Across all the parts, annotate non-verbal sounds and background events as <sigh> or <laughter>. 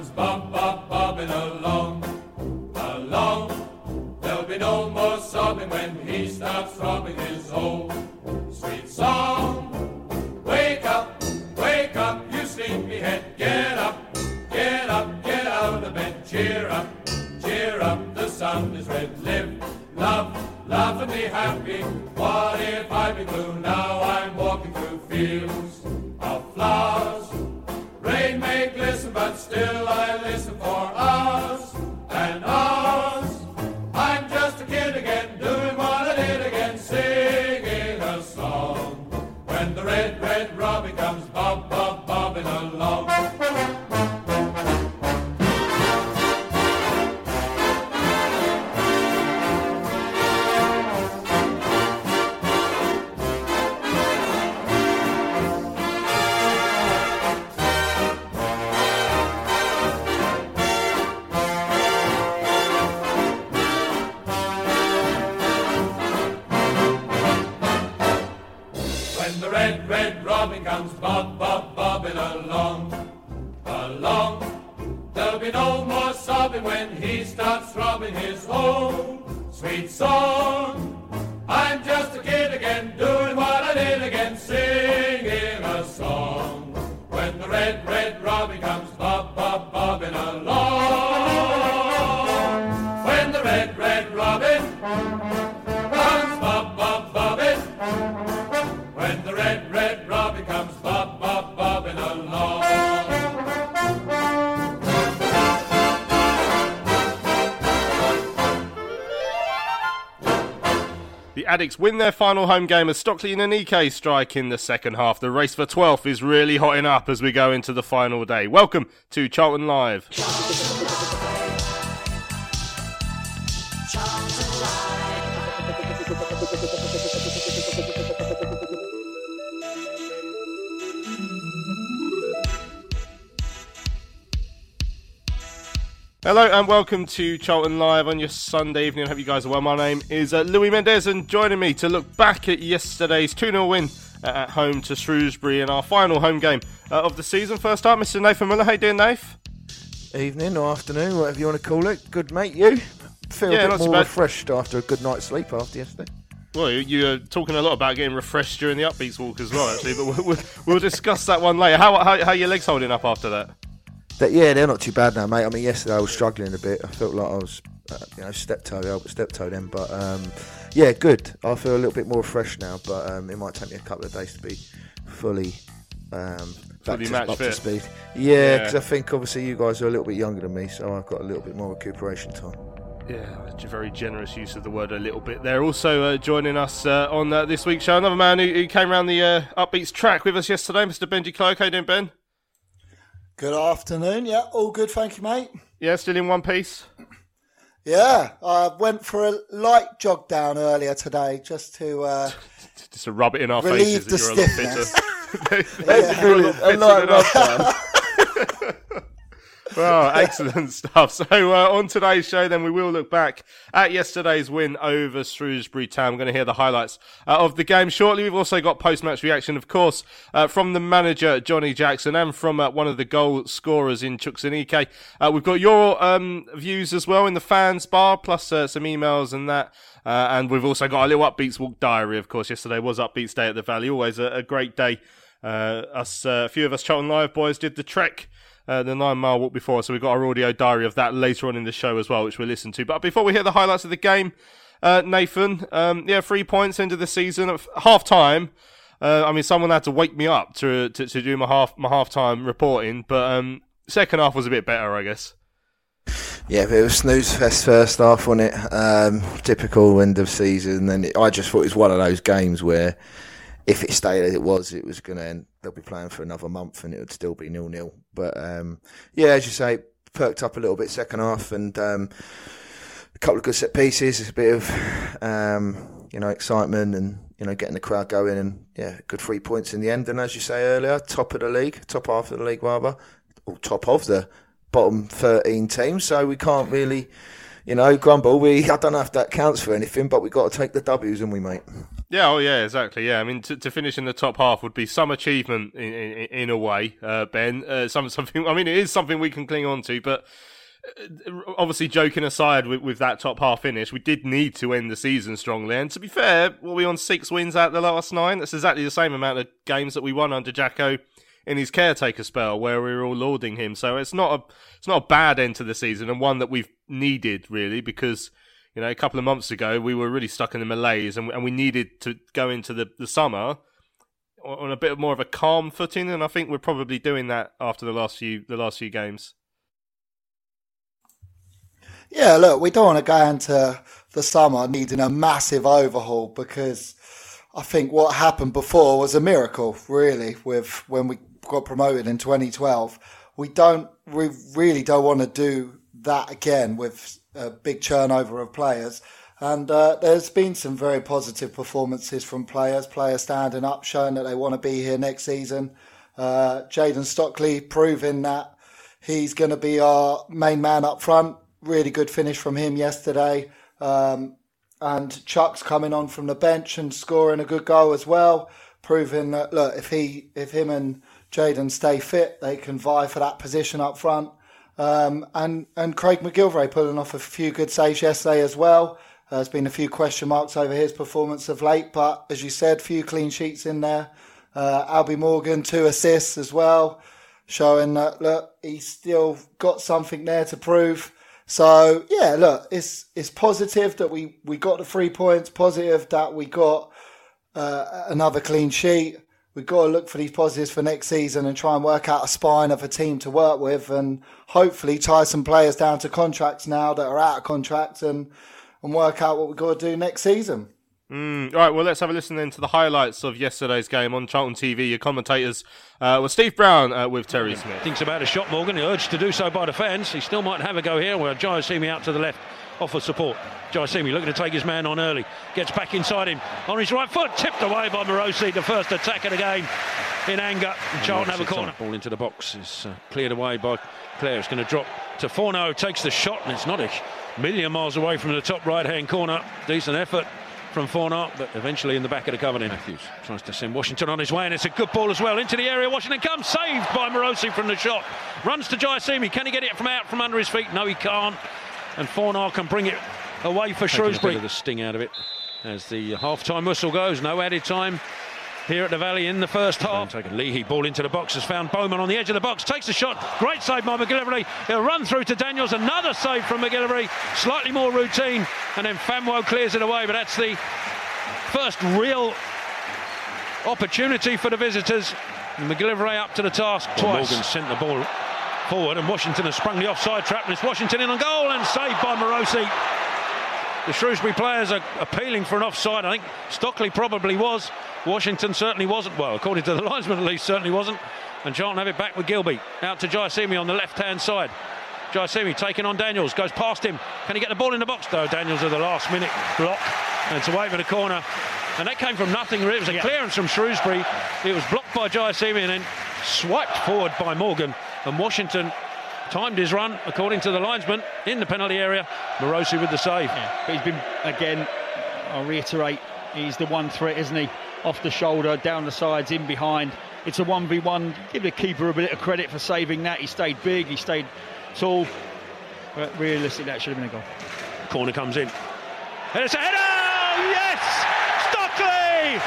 comes bob, bob, bobbing along, along, there'll be no more sobbing when he stops throbbing his old sweet song. Wake up, wake up, you sleepyhead, get up, get up, get out of bed, cheer up, cheer up, the sun is red, live, love, love and be happy. What if I be blue? Now I'm walking through fields of flowers. But still I listen for more when he starts throbbing his own sweet song. I'm just a kid again, doing Addicts win their final home game as Stockley and Aneke strike in the second half. The race for 12th is really hotting up as we go into the final day. Welcome to Charlton Live. Hello and welcome to Charlton Live on your Sunday evening. I hope you guys are well. My name is uh, Louis Mendez and joining me to look back at yesterday's 2 0 win uh, at home to Shrewsbury in our final home game uh, of the season. First up, Mr. Nathan Miller. How you doing, Nath? Evening or afternoon, whatever you want to call it. Good mate, you? Feel Yeah, a bit more bad. refreshed after a good night's sleep after yesterday. Well, you- you're talking a lot about getting refreshed during the upbeats walk as well, actually, but we'll, we'll, we'll discuss that one later. How, how, how are your legs holding up after that? But yeah, they're not too bad now, mate. I mean, yesterday I was struggling a bit. I felt like I was, uh, you know, step toe, step toe then. But um, yeah, good. I feel a little bit more fresh now, but um, it might take me a couple of days to be fully. Um, back to, up fit. to speed. Yeah, because Yeah. I think obviously you guys are a little bit younger than me, so I've got a little bit more recuperation time. Yeah, a very generous use of the word a little bit there. Also uh, joining us uh, on uh, this week's show, another man who, who came around the uh, upbeats track with us yesterday, Mr. Benji Clark. How you doing, Ben? Good afternoon. Yeah, all good. Thank you, mate. Yeah, still in one piece. Yeah, I went for a light jog down earlier today just to. Uh, <laughs> Just to rub it in our faces the that you're a lot stiffness. <laughs> fitter. Yeah. You're a lot A fitter light rub down. <laughs> Well, excellent <laughs> stuff. So, uh, on today's show, then we will look back at yesterday's win over Shrewsbury Town. We're going to hear the highlights uh, of the game shortly. We've also got post match reaction, of course, uh, from the manager, Johnny Jackson, and from uh, one of the goal scorers in Chukwuemeka. Uh, we've got your um, views as well in the fans bar, plus uh, some emails and that. And we've also got a little Upbeats Walk diary, of course. Yesterday was Upbeats Day at the Valley. Always a, a great day. Us, a few of us Charlton Live boys did the trek uh, the nine mile walk before. So we've got our audio diary of that later on in the show as well, which we'll listen to. But before we hear the highlights of the game, uh, Nathan, um, yeah, three points into the season at half time. Uh, I mean, someone had to wake me up to to, to do my half my half time reporting, but um, second half was a bit better, I guess. Yeah, but it was snooze fest first half, wasn't it? Um, typical end of season. And it, I just thought it was one of those games where if it stayed as it was, it was going to end. They'll be playing for another month and it would still be nil nil. But um, yeah, as you say, perked up a little bit second half and um, a couple of good set pieces. a bit of um, you know excitement and you know getting the crowd going and yeah, good three points in the end. And as you say earlier, top of the league, top half of the league rather, or top of the bottom 13 teams, so we can't really, you know, grumble. We I don't know if that counts for anything, but we've got to take the W's, and we mate. Yeah, oh yeah, exactly. Yeah, I mean, to, to finish in the top half would be some achievement in, in, in a way, uh, Ben. Uh, some <laughs> something. I mean, it is something we can cling on to, but uh, obviously, joking aside with, with that top half finish, we did need to end the season strongly. And to be fair, were we on six wins out of the last nine? That's exactly the same amount of games that we won under Jacko in his caretaker spell where we were all lauding him. So it's not a it's not a bad end to the season and one that we've needed really because you know a couple of months ago we were really stuck in the malaise and, and we needed to go into the, the summer on a bit more of a calm footing and I think we're probably doing that after the last few the last few games. Yeah, look, we don't want to go into the summer needing a massive overhaul because I think what happened before was a miracle, really, with when we got promoted in 2012. We don't, we really don't want to do that again with a big turnover of players. And uh, there's been some very positive performances from players, players standing up, showing that they want to be here next season. Uh, Jayden Stockley proving that he's going to be our main man up front. Really good finish from him yesterday. Um, and Chuks coming on from the bench and scoring a good goal as well, proving that look if he if him and Jayden stay fit, they can vie for that position up front. Um, and and Craig MacGillivray pulling off a few good saves yesterday as well. Uh, there's been a few question marks over his performance of late, but as you said, few clean sheets in there. Uh, Albie Morgan two assists as well, showing that look he's still got something there to prove. So yeah, look, it's it's positive that we we got the three points. Positive that we got uh, another clean sheet we've got to look for these positives for next season and try and work out a spine of a team to work with and hopefully tie some players down to contracts now that are out of contract and, and work out what we've got to do next season. Mm, all right, well, let's have a listen then to the highlights of yesterday's game on Charlton TV. Your commentators uh, were Steve Brown uh, with Terry Smith. Thinks about a shot, Morgan. He Urged to do so by the fans. He still might have a go here. Well, Jaiyesimi out to the left offer support. Jaiyesimi looking to take his man on early. Gets back inside him on his right foot. Tipped away by Marosi. The first attack of the game in anger. And Charlton have a corner. Ball into the box is uh, cleared away by Clare. It's going to drop to Fornah. Takes the shot and it's not a million miles away from the top right hand corner. Decent effort from Fornah, but eventually in the back of the cover Matthews tries to send Washington on his way, and it's a good ball as well into the area. Washington comes, saved by Marosi from the shot. Runs to Jaiyesimi. Can he get it from out from under his feet? No, he can't and Fornah can bring it away for Taking Shrewsbury. the sting out of it as the half-time whistle goes. No added time here at the Valley in the first half. Taken Leahy, ball into the box, has found Bowman on the edge of the box, takes a shot, great save by MacGillivray. He'll run through to Daniels, another save from MacGillivray, slightly more routine, and then Famewo clears it away, but that's the first real opportunity for the visitors. And MacGillivray up to the task well, twice. Morgan sent the ball forward, and Washington has sprung the offside trap, and it's Washington in on goal and saved by Marosi. The Shrewsbury players are appealing for an offside. I think Stockley probably was. Washington certainly wasn't. Well, according to the <laughs> linesman, at least, certainly wasn't. And Charlton have it back with Gilbey. Out to Jaiyesimi on the left-hand side. Jaiyesimi taking on Daniels, goes past him. Can he get the ball in the box? though? Daniels at the last minute block. And it's away from the corner. And that came from nothing. It was a clearance from Shrewsbury. It was blocked by Jaiyesimi and then swiped forward by Morgan and Washington timed his run according to the linesman in the penalty area. Marosi with the save. Yeah, but he's been again. I'll reiterate, he's the one threat, isn't he? Off the shoulder, down the sides, in behind. It's a 1v1. Give the keeper a bit of credit for saving that. He stayed big, he stayed tall. But realistically, that should have been a goal. Corner comes in. And it's a header! Yes! Stockley!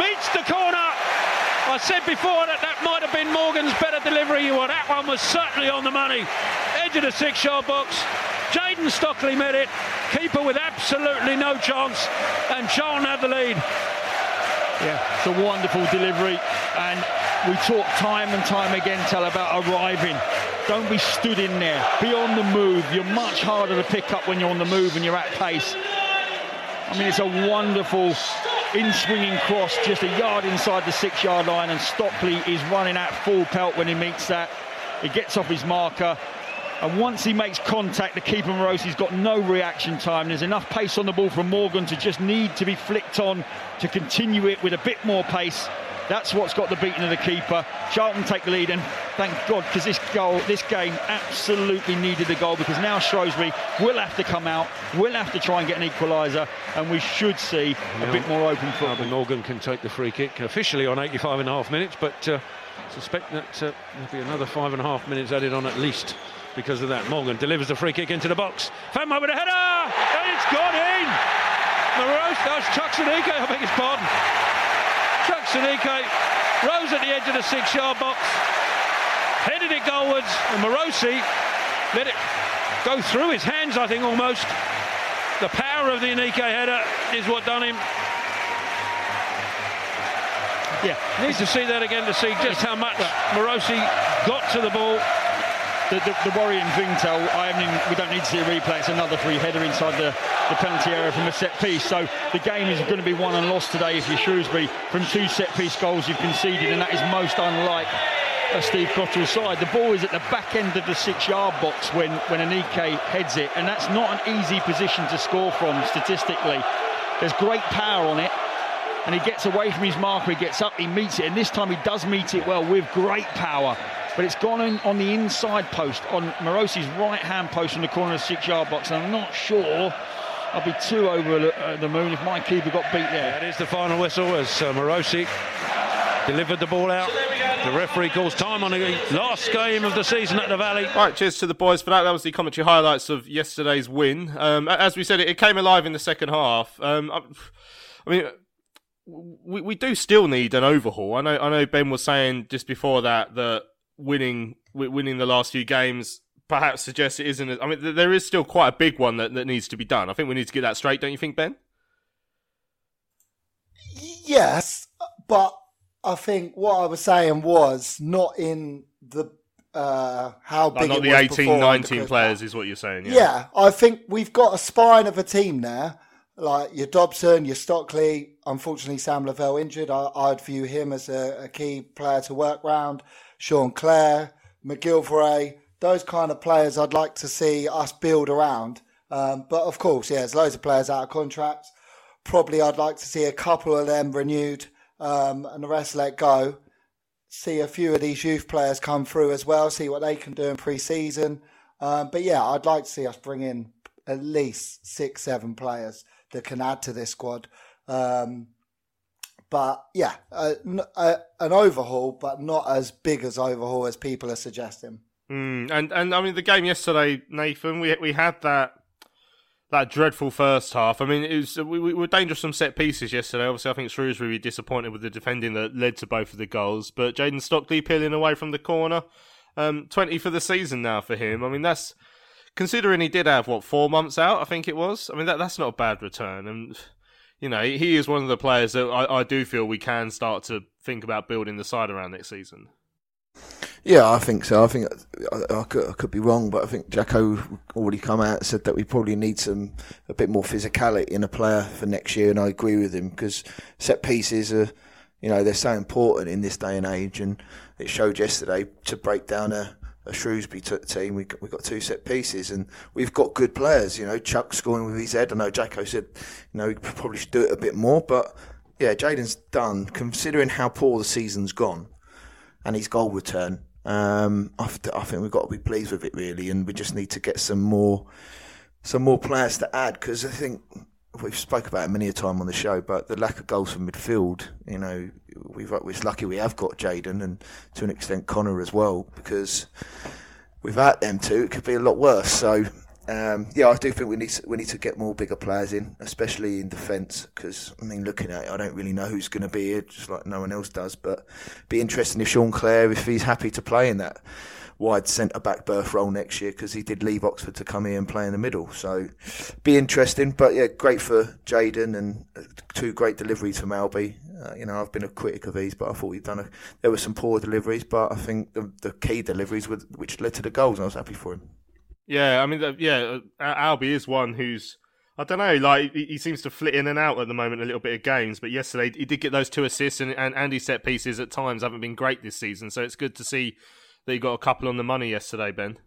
Meets the corner I said before that that might have been Morgan's better delivery. Well, that one was certainly on the money. Edge of the six-yard box. Jayden Stockley met it. Keeper with absolutely no chance. And Charlton had the lead. Yeah, it's a wonderful delivery. And we talk time and time again, tell about arriving Don't be stood in there. Be on the move. You're much harder to pick up when you're on the move and you're at pace. I mean, it's a wonderful in-swinging cross just a yard inside the six-yard line, and Stockley is running at full pelt when he meets that. He gets off his marker, and once he makes contact, the keeper Marosi's got no reaction time. There's enough pace on the ball from Morgan to just need to be flicked on to continue it with a bit more pace. That's what's got the beating of the keeper. Charlton take the lead, and thank God because this goal, this game absolutely needed the goal because now Shrewsbury will have to come out, will have to try and get an equaliser, and we should see a bit more open football. Morgan can take the free kick officially on 85 and a half minutes, but uh, suspect that uh, there'll be another five and a half minutes added on at least because of that. Morgan delivers the free kick into the box. Famewo with a header, and it's gone in. Morose, that's Chuks Aneke, I beg his pardon. Chuck rose at the edge of the six-yard box, headed it goalwards, and Marosi let it go through his hands, I think, almost. The power of the Aneke header is what done him. Yeah, Need to see that again to see just how much Marosi got to the ball. The, the, the worrying thing, Tel, I haven't we don't need to see a replay. It's another free header inside the, the penalty area from a set piece. So the game is going to be won and lost today if you're Shrewsbury from two set piece goals you've conceded, and that is most unlike a Steve Cotterill's side. The ball is at the back end of the six yard box when, when Aneke heads it, and that's not an easy position to score from statistically. There's great power on it. And he gets away from his marker, he gets up, he meets it, and this time he does meet it well with great power. But it's gone in on the inside post, on Marosi's right hand post from the corner of the six yard box. And I'm not sure I'll be too over the, uh, moon if my keeper got beat there. That is the final whistle as uh, Marosi delivered the ball out. The referee calls time on the last game of the season at the Valley. Right, cheers to the boys for that. That was the commentary highlights of yesterday's win. Um, as we said, it, it came alive in the second half. Um, I, I mean, we we do still need an overhaul. I know I know Ben was saying just before that that winning winning the last few games perhaps suggests it isn't. I mean, there is still quite a big one that, that needs to be done. I think we need to get that straight. Don't you think, Ben? Yes, but I think what I was saying was not in the uh, how Like big not it the was 18, 19 players is what you're saying. Yeah. I think we've got a spine of a team there. Like your Dobson, your Stockley. Unfortunately, Sam Lavelle injured. I, I'd view him as a, a key player to work round. Sean Clare, MacGillivray, those kind of players I'd like to see us build around. Um, but of course, yeah, there's loads of players out of contract. Probably I'd like to see a couple of them renewed um, and the rest let go. See a few of these youth players come through as well, see what they can do in pre season. Um, but yeah, I'd like to see us bring in at least six, seven players that can add to this squad. Um, but yeah, uh, uh, an overhaul, but not as big as overhaul as people are suggesting. Mm, and and I mean the game yesterday, Nathan. We we had that that dreadful first half. I mean, it was we, we were dangerous from set pieces yesterday. Obviously, I think Shrewsbury were disappointed with the defending that led to both of the goals. But Jayden Stockley peeling away from the corner, um, twenty for the season now for him. I mean, that's considering he did have what four months out. I think it was. I mean, that that's not a bad return, and you know he is one of the players that I, I do feel we can start to think about building the side around next season. Yeah, I think so. I think I, I, could, I could be wrong, but I think Jacko already come out and said that we probably need some a bit more physicality in a player for next year, and I agree with him because set pieces are, you know, they're so important in this day and age, and it showed yesterday to break down a, a Shrewsbury t- team. We got, we got two set pieces, and we've got good players. You know, Chuck scoring with his head. I know Jacko said, you know, we probably should do it a bit more, but yeah, Jayden's done. Considering how poor the season's gone, and his goal return. Um, I, th- I think we've got to be pleased with it really, and we just need to get some more, some more players to add because I think we've spoke about it many a time on the show, but the lack of goals from midfield, you know, we've we're lucky we have got Jayden and to an extent Conor as well because without them two it could be a lot worse. So Um, yeah, I do think we need to, we need to get more bigger players in, especially in defence. Because I mean, looking at it, I don't really know who's going to be here, just like no one else does. But be interesting if Sean Clare, if he's happy to play in that wide centre back berth role next year, because he did leave Oxford to come here and play in the middle. So be interesting. But yeah, great for Jayden and uh, two great deliveries from Albie. Uh, you know, I've been a critic of these, but I thought he'd done a. There were some poor deliveries, but I think the, the key deliveries were which led to the goals. I was happy for him. Yeah, I mean, yeah, uh, Albie is one who's I don't know, like he seems to flit in and out at the moment a little bit of games. But yesterday he did get those two assists, and and Andy's set pieces at times haven't been great this season. So it's good to see that he got a couple on the money yesterday, Ben.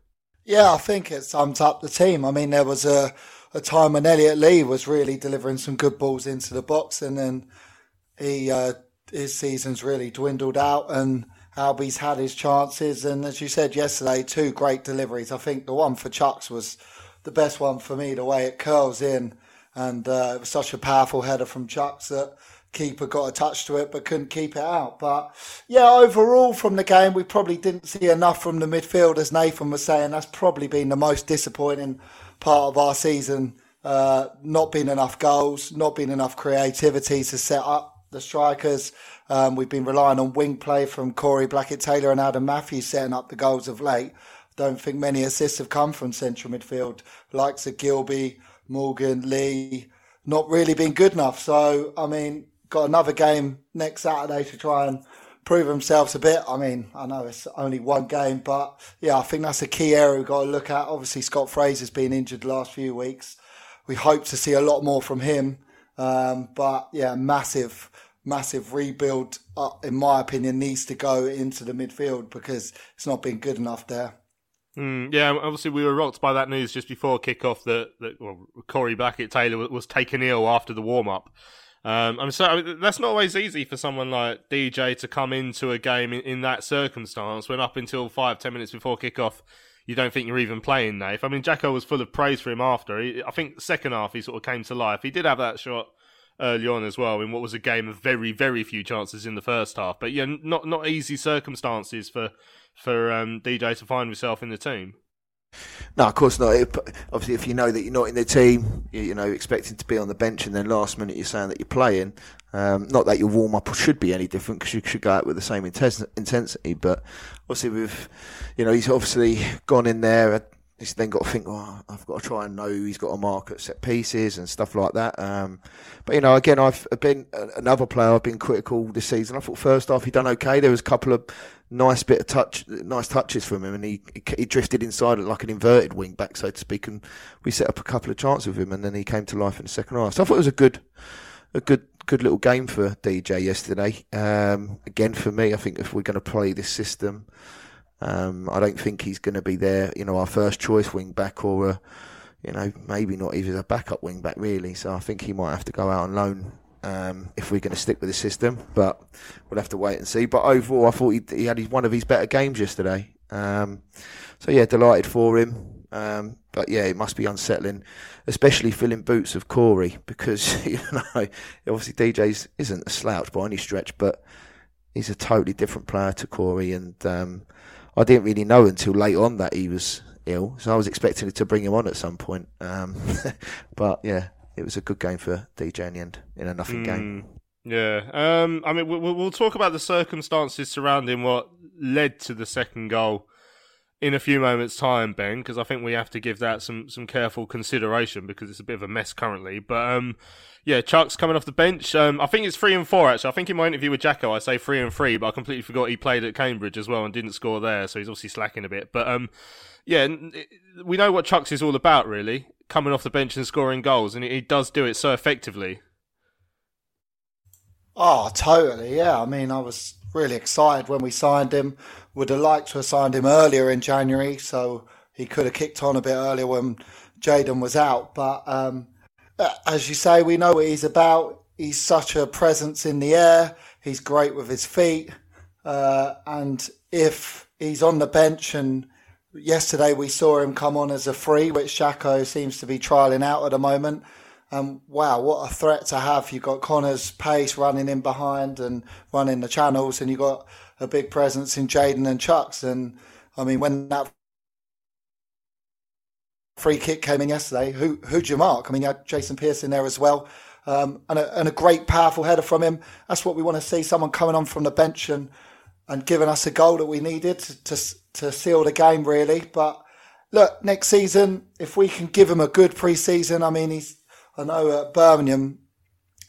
Yeah, I think it sums up the team. I mean, there was a a time when Elliot Lee was really delivering some good balls into the box, and then he uh, his season's really dwindled out, and Albie's had his chances. And as you said yesterday, two great deliveries. I think the one for Chuks was the best one for me, the way it curls in. And uh, it was such a powerful header from Chuks that keeper got a touch to it but couldn't keep it out. But yeah, overall from the game, we probably didn't see enough from the midfield, as Nathan was saying. That's probably been the most disappointing part of our season. Uh, not being enough goals, not being enough creativity to set up the strikers. Um, we've been relying on wing play from Corey Blackett-Tyler and Adam Matthews setting up the goals of late. Don't think many assists have come from central midfield, likes of Gilbey, Morgan, Lee. Not really been good enough. So, I mean, got another game next Saturday to try and prove themselves a bit. I mean, I know it's only one game, but yeah, I think that's a key area we've got to look at. Obviously, Scott Fraser's been injured the last few weeks. We hope to see a lot more from him. Um, but yeah, massive massive rebuild, uh, in my opinion, needs to go into the midfield because it's not been good enough there. Mm, yeah, obviously we were rocked by that news just before kick-off that, that well, Corey Blackett-Tyler was, taken ill after the warm-up. Um, I'm sorry, that's not always easy for someone like DJ to come into a game in, in that circumstance when up until five, ten minutes before kick-off, you don't think you're even playing, Nate. I mean, Jacko was full of praise for him after. He, I think second half he sort of came to life. He did have that shot early on as well in what was a game of very very few chances in the first half. But yeah, not not easy circumstances for for um, DJ to find himself in the team. No, of course not. It, obviously, if you know that you're not in the team, you, you, know, expecting to be on the bench, and then last minute you're saying that you're playing. Um, not that your warm up should be any different because you should go out with the same intensity. But obviously, with you know, he's obviously gone in there he's then got to think, oh, I've got to try and know he's got a mark at set pieces and stuff like that. Um, but you know, again, I've been another player. I've been critical this season. I thought first half he done okay. There was a couple of nice bit of touch, nice touches from him, and he he drifted inside like an inverted wing back, so to speak. And we set up a couple of chances with him, and then he came to life in the second half. So I thought it was a good, a good. Good little game for DJ yesterday. Um, again, for me, I think if we're going to play this system, um, I don't think he's going to be there, you know, our first choice wing back or, a, you know, maybe not even a backup wing back really. So I think he might have to go out on loan um, if we're going to stick with the system. But we'll have to wait and see. But overall, I thought he, he had one of his better games yesterday. Um, so yeah, delighted for him. Um, but yeah, it must be unsettling, especially filling boots of Corey because <laughs> you know obviously DJ's isn't a slouch by any stretch, but he's a totally different player to Corey, and um, I didn't really know until late on that he was ill, so I was expecting to bring him on at some point. Um, <laughs> but yeah, it was a good game for DJ in the end, in a nothing mm, game. Yeah, um, I mean, we'll, we'll talk about the circumstances surrounding what led to the second goal in a few moments' time, Ben, because I think we have to give that some some careful consideration because it's a bit of a mess currently. But um, yeah, Chuks coming off the bench. Um, I think it's three and four actually. I think in my interview with Jacko, I say three and three, but I completely forgot he played at Cambridge as well and didn't score there, so he's obviously slacking a bit. But um, yeah, we know what Chuks is all about, really, coming off the bench and scoring goals, and he does do it so effectively. Oh, totally. Yeah, I mean, I was really excited when we signed him. Would have liked to have signed him earlier in January, so he could have kicked on a bit earlier when Jayden was out, but. Um, uh, as you say, we know what he's about. He's such a presence in the air. He's great with his feet. Uh, and if he's on the bench, and yesterday we saw him come on as a free, which Jacko seems to be trialing out at the moment. Um, wow, what a threat to have. You've got Conor's pace running in behind and running the channels, and you've got a big presence in Jayden and Chucks. And I mean, when that free kick came in yesterday. Who who'd you mark? I mean, you had Jason Pearce in there as well, um, and, a, and a great powerful header from him. That's what we want to see. Someone coming on from the bench and and giving us a goal that we needed to to, to seal the game, really. But look, next season, if we can give him a good pre-season, I mean, he's I know at Birmingham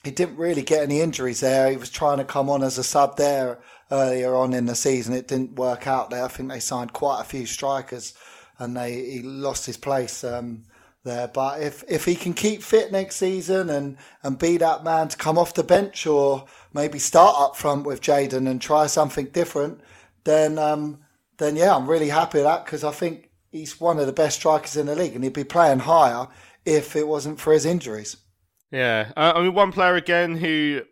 he didn't really get any injuries there. He was trying to come on as a sub there earlier on in the season. It didn't work out there. I think they signed quite a few strikers, and they he lost his place um, there. But if if he can keep fit next season and and be that man to come off the bench or maybe start up front with Jayden and try something different, then um, then yeah, I'm really happy with that because I think he's one of the best strikers in the league, and he'd be playing higher if it wasn't for his injuries. Yeah, uh, I mean, one player again who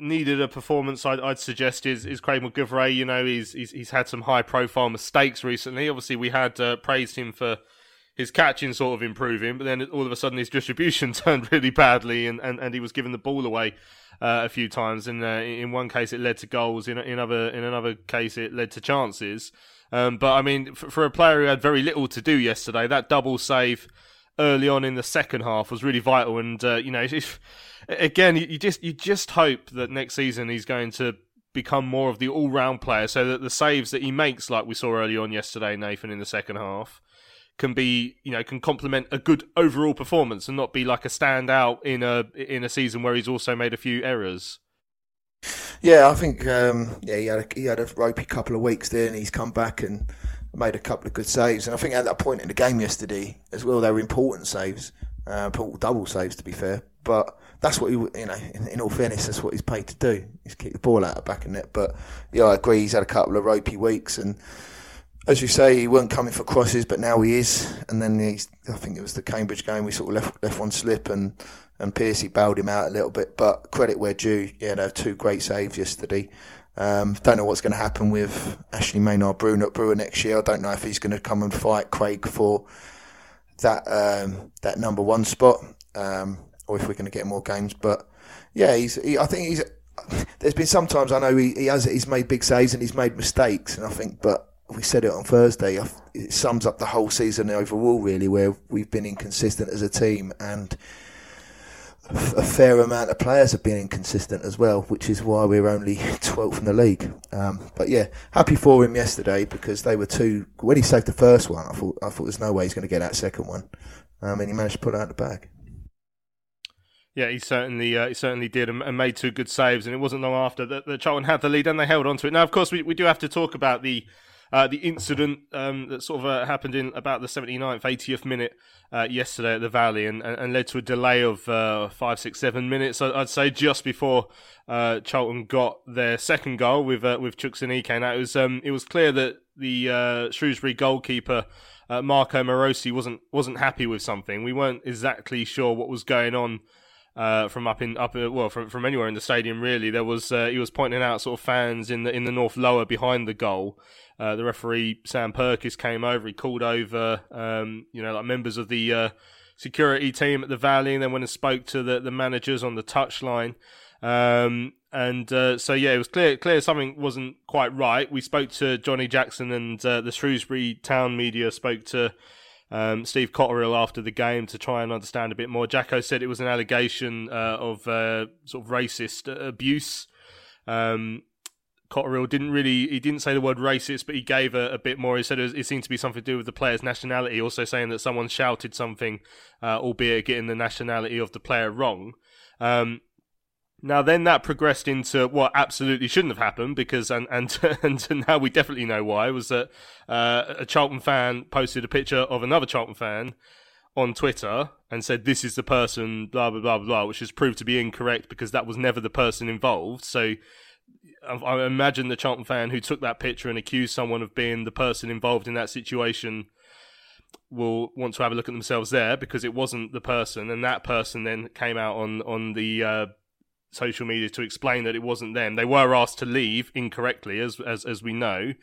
needed a performance, I'd, I'd, suggest is is Craig MacGillivray. You know, he's, he's he's had some high profile mistakes recently. Obviously, we had uh, praised him for his catching sort of improving, but then all of a sudden his <laughs> distribution turned really badly, and, and, and he was giving the ball away uh, a few times. And uh, in one case, it led to goals. In in other in another case, it led to chances. Um, but I mean, for, for a player who had very little to do yesterday, that double save early on in the second half was really vital. And uh, you know, if, again, you just you just hope that next season he's going to become more of the all-round player, so that the saves that he makes, like we saw early on yesterday, Nathan, in the second half, can be you know can complement a good overall performance and not be like a standout in a in a season where he's also made a few errors. Yeah, I think um, yeah he had a, he had a ropey couple of weeks there, and he's come back and made a couple of good saves. And I think at that point in the game yesterday as well, they were important saves, uh, double saves to be fair. But that's what he, you know, in, in, all fairness, that's what he's paid to do. He's kick the ball out of back of net. But yeah, I agree. He's had a couple of ropey weeks, and as you say, he weren't coming for crosses, but now he is. And then he's, I think it was the Cambridge game. We sort of left left one slip, and and Piercy bailed him out a little bit. But credit where due. Yeah, they two great saves yesterday. Um, don't know what's going to happen with Ashley Maynard Brewer, Brewer next year. I don't know if he's going to come and fight Craig for that um, that number one spot, um, or if we're going to get more games. But yeah, he's. He, I think he's. There's been sometimes I know he, he has he's made big saves and he's made mistakes, and I think, but we said it on Thursday. It sums up the whole season overall, really, where we've been inconsistent as a team and a fair amount of players have been inconsistent as well, which is why we're only <laughs> 12th in the league. Um, but yeah, happy for him yesterday because they were two. When he saved the first one, I thought I thought there's no way he's going to get that second one, um, and he managed to put it out the bag. Yeah, he certainly uh, he certainly did and, and, made two good saves, and it wasn't long after that, that Charlton had the lead and they held on to it. Now, of course, we, we do have to talk about the uh, the incident um, that sort of uh, happened in about the 79th, 80th minute uh, yesterday at the Valley and, and, led to a delay of uh, five, six, seven minutes. I'd say just before uh, Charlton got their second goal with uh, with Chukwuemeka. Now it was um, it was clear that the Shrewsbury goalkeeper. Marko Marosi wasn't wasn't happy with something. We weren't exactly sure what was going on uh, from up in up well from from anywhere in the stadium really. There was uh, he was pointing out sort of fans in the in the north lower behind the goal. Uh, the referee Sam Purkiss came over. He called over um, you know like members of the uh, security team at the Valley, and then went and spoke to the the managers on the touchline. Um, and uh, so yeah, it was clear clear something wasn't quite right. We spoke to Johnny Jackson and uh, the Shrewsbury town media spoke to um, Steve Cotterill after the game to try and understand a bit more. Jacko said it was an allegation uh, of uh, sort of racist abuse. Um, Cotterill didn't really he didn't say the word racist, but he gave a, a bit more. He said it, was, it, seemed to be something to do with the player's nationality. Also saying that someone shouted something, uh, albeit getting the nationality of the player wrong. Um, now then that progressed into what absolutely shouldn't have happened because and and <laughs> and now we definitely know why was that uh, a Charlton fan posted a picture of another Charlton fan on Twitter and said this is the person blah blah blah blah which has proved to be incorrect because that was never the person involved. So I imagine the Charlton fan who took that picture and accused someone of being the person involved in that situation will want to have a look at themselves there because it wasn't the person. And that person then came out on on the uh, social media to explain that it wasn't them. They were asked to leave incorrectly, as as as we know.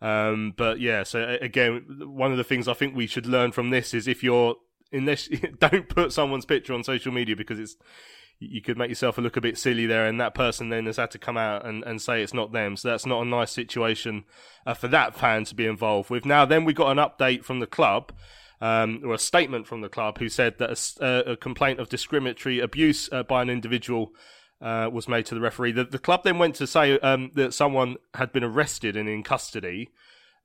Um, but yeah, so again, one of the things I think we should learn from this is if you're unless <laughs> don't put someone's picture on social media because it's you could make yourself look a bit silly there, and that person then has had to come out and, and say it's not them. So that's not a nice situation uh, for that fan to be involved with. Now, then we got an update from the club um, or a statement from the club, who said that a, uh, a complaint of discriminatory abuse uh, by an individual uh, was made to the referee. The, the club then went to say um, that someone had been arrested and in custody.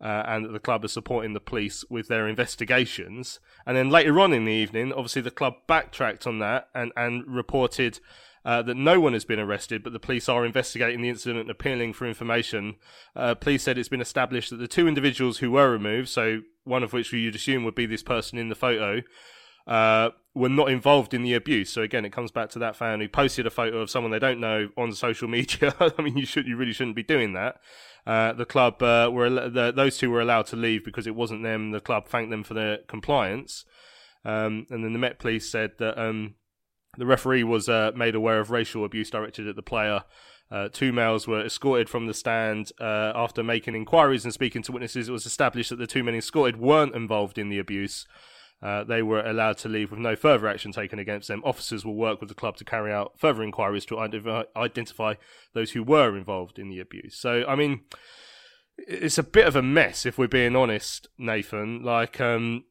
Uh, and that the club is supporting the police with their investigations. And then later on in the evening, obviously the club backtracked on that and, and reported uh, that no one has been arrested, but the police are investigating the incident and appealing for information. Uh, police said it's been established that the two individuals who were removed, so one of which you'd assume would be this person in the photo, uh, were not involved in the abuse. So again, it comes back to that fan who posted a photo of someone they don't know on social <laughs> media. I mean, you should, you really shouldn't be doing that. Uh, the club uh, were the, those two were allowed to leave because it wasn't them. The club thanked them for their compliance, um, and then the Met Police said that um, the referee was uh, made aware of racial abuse directed at the player. Uh, two males were escorted from the stand uh, after making inquiries and speaking to witnesses. It was established that the two men escorted weren't involved in the abuse. Uh, they were allowed to leave with no further action taken against them. Officers will work with the club to carry out further inquiries to identify, identify those who were involved in the abuse. So, I mean, it's a bit of a mess if we're being honest, Nathan. Like, um,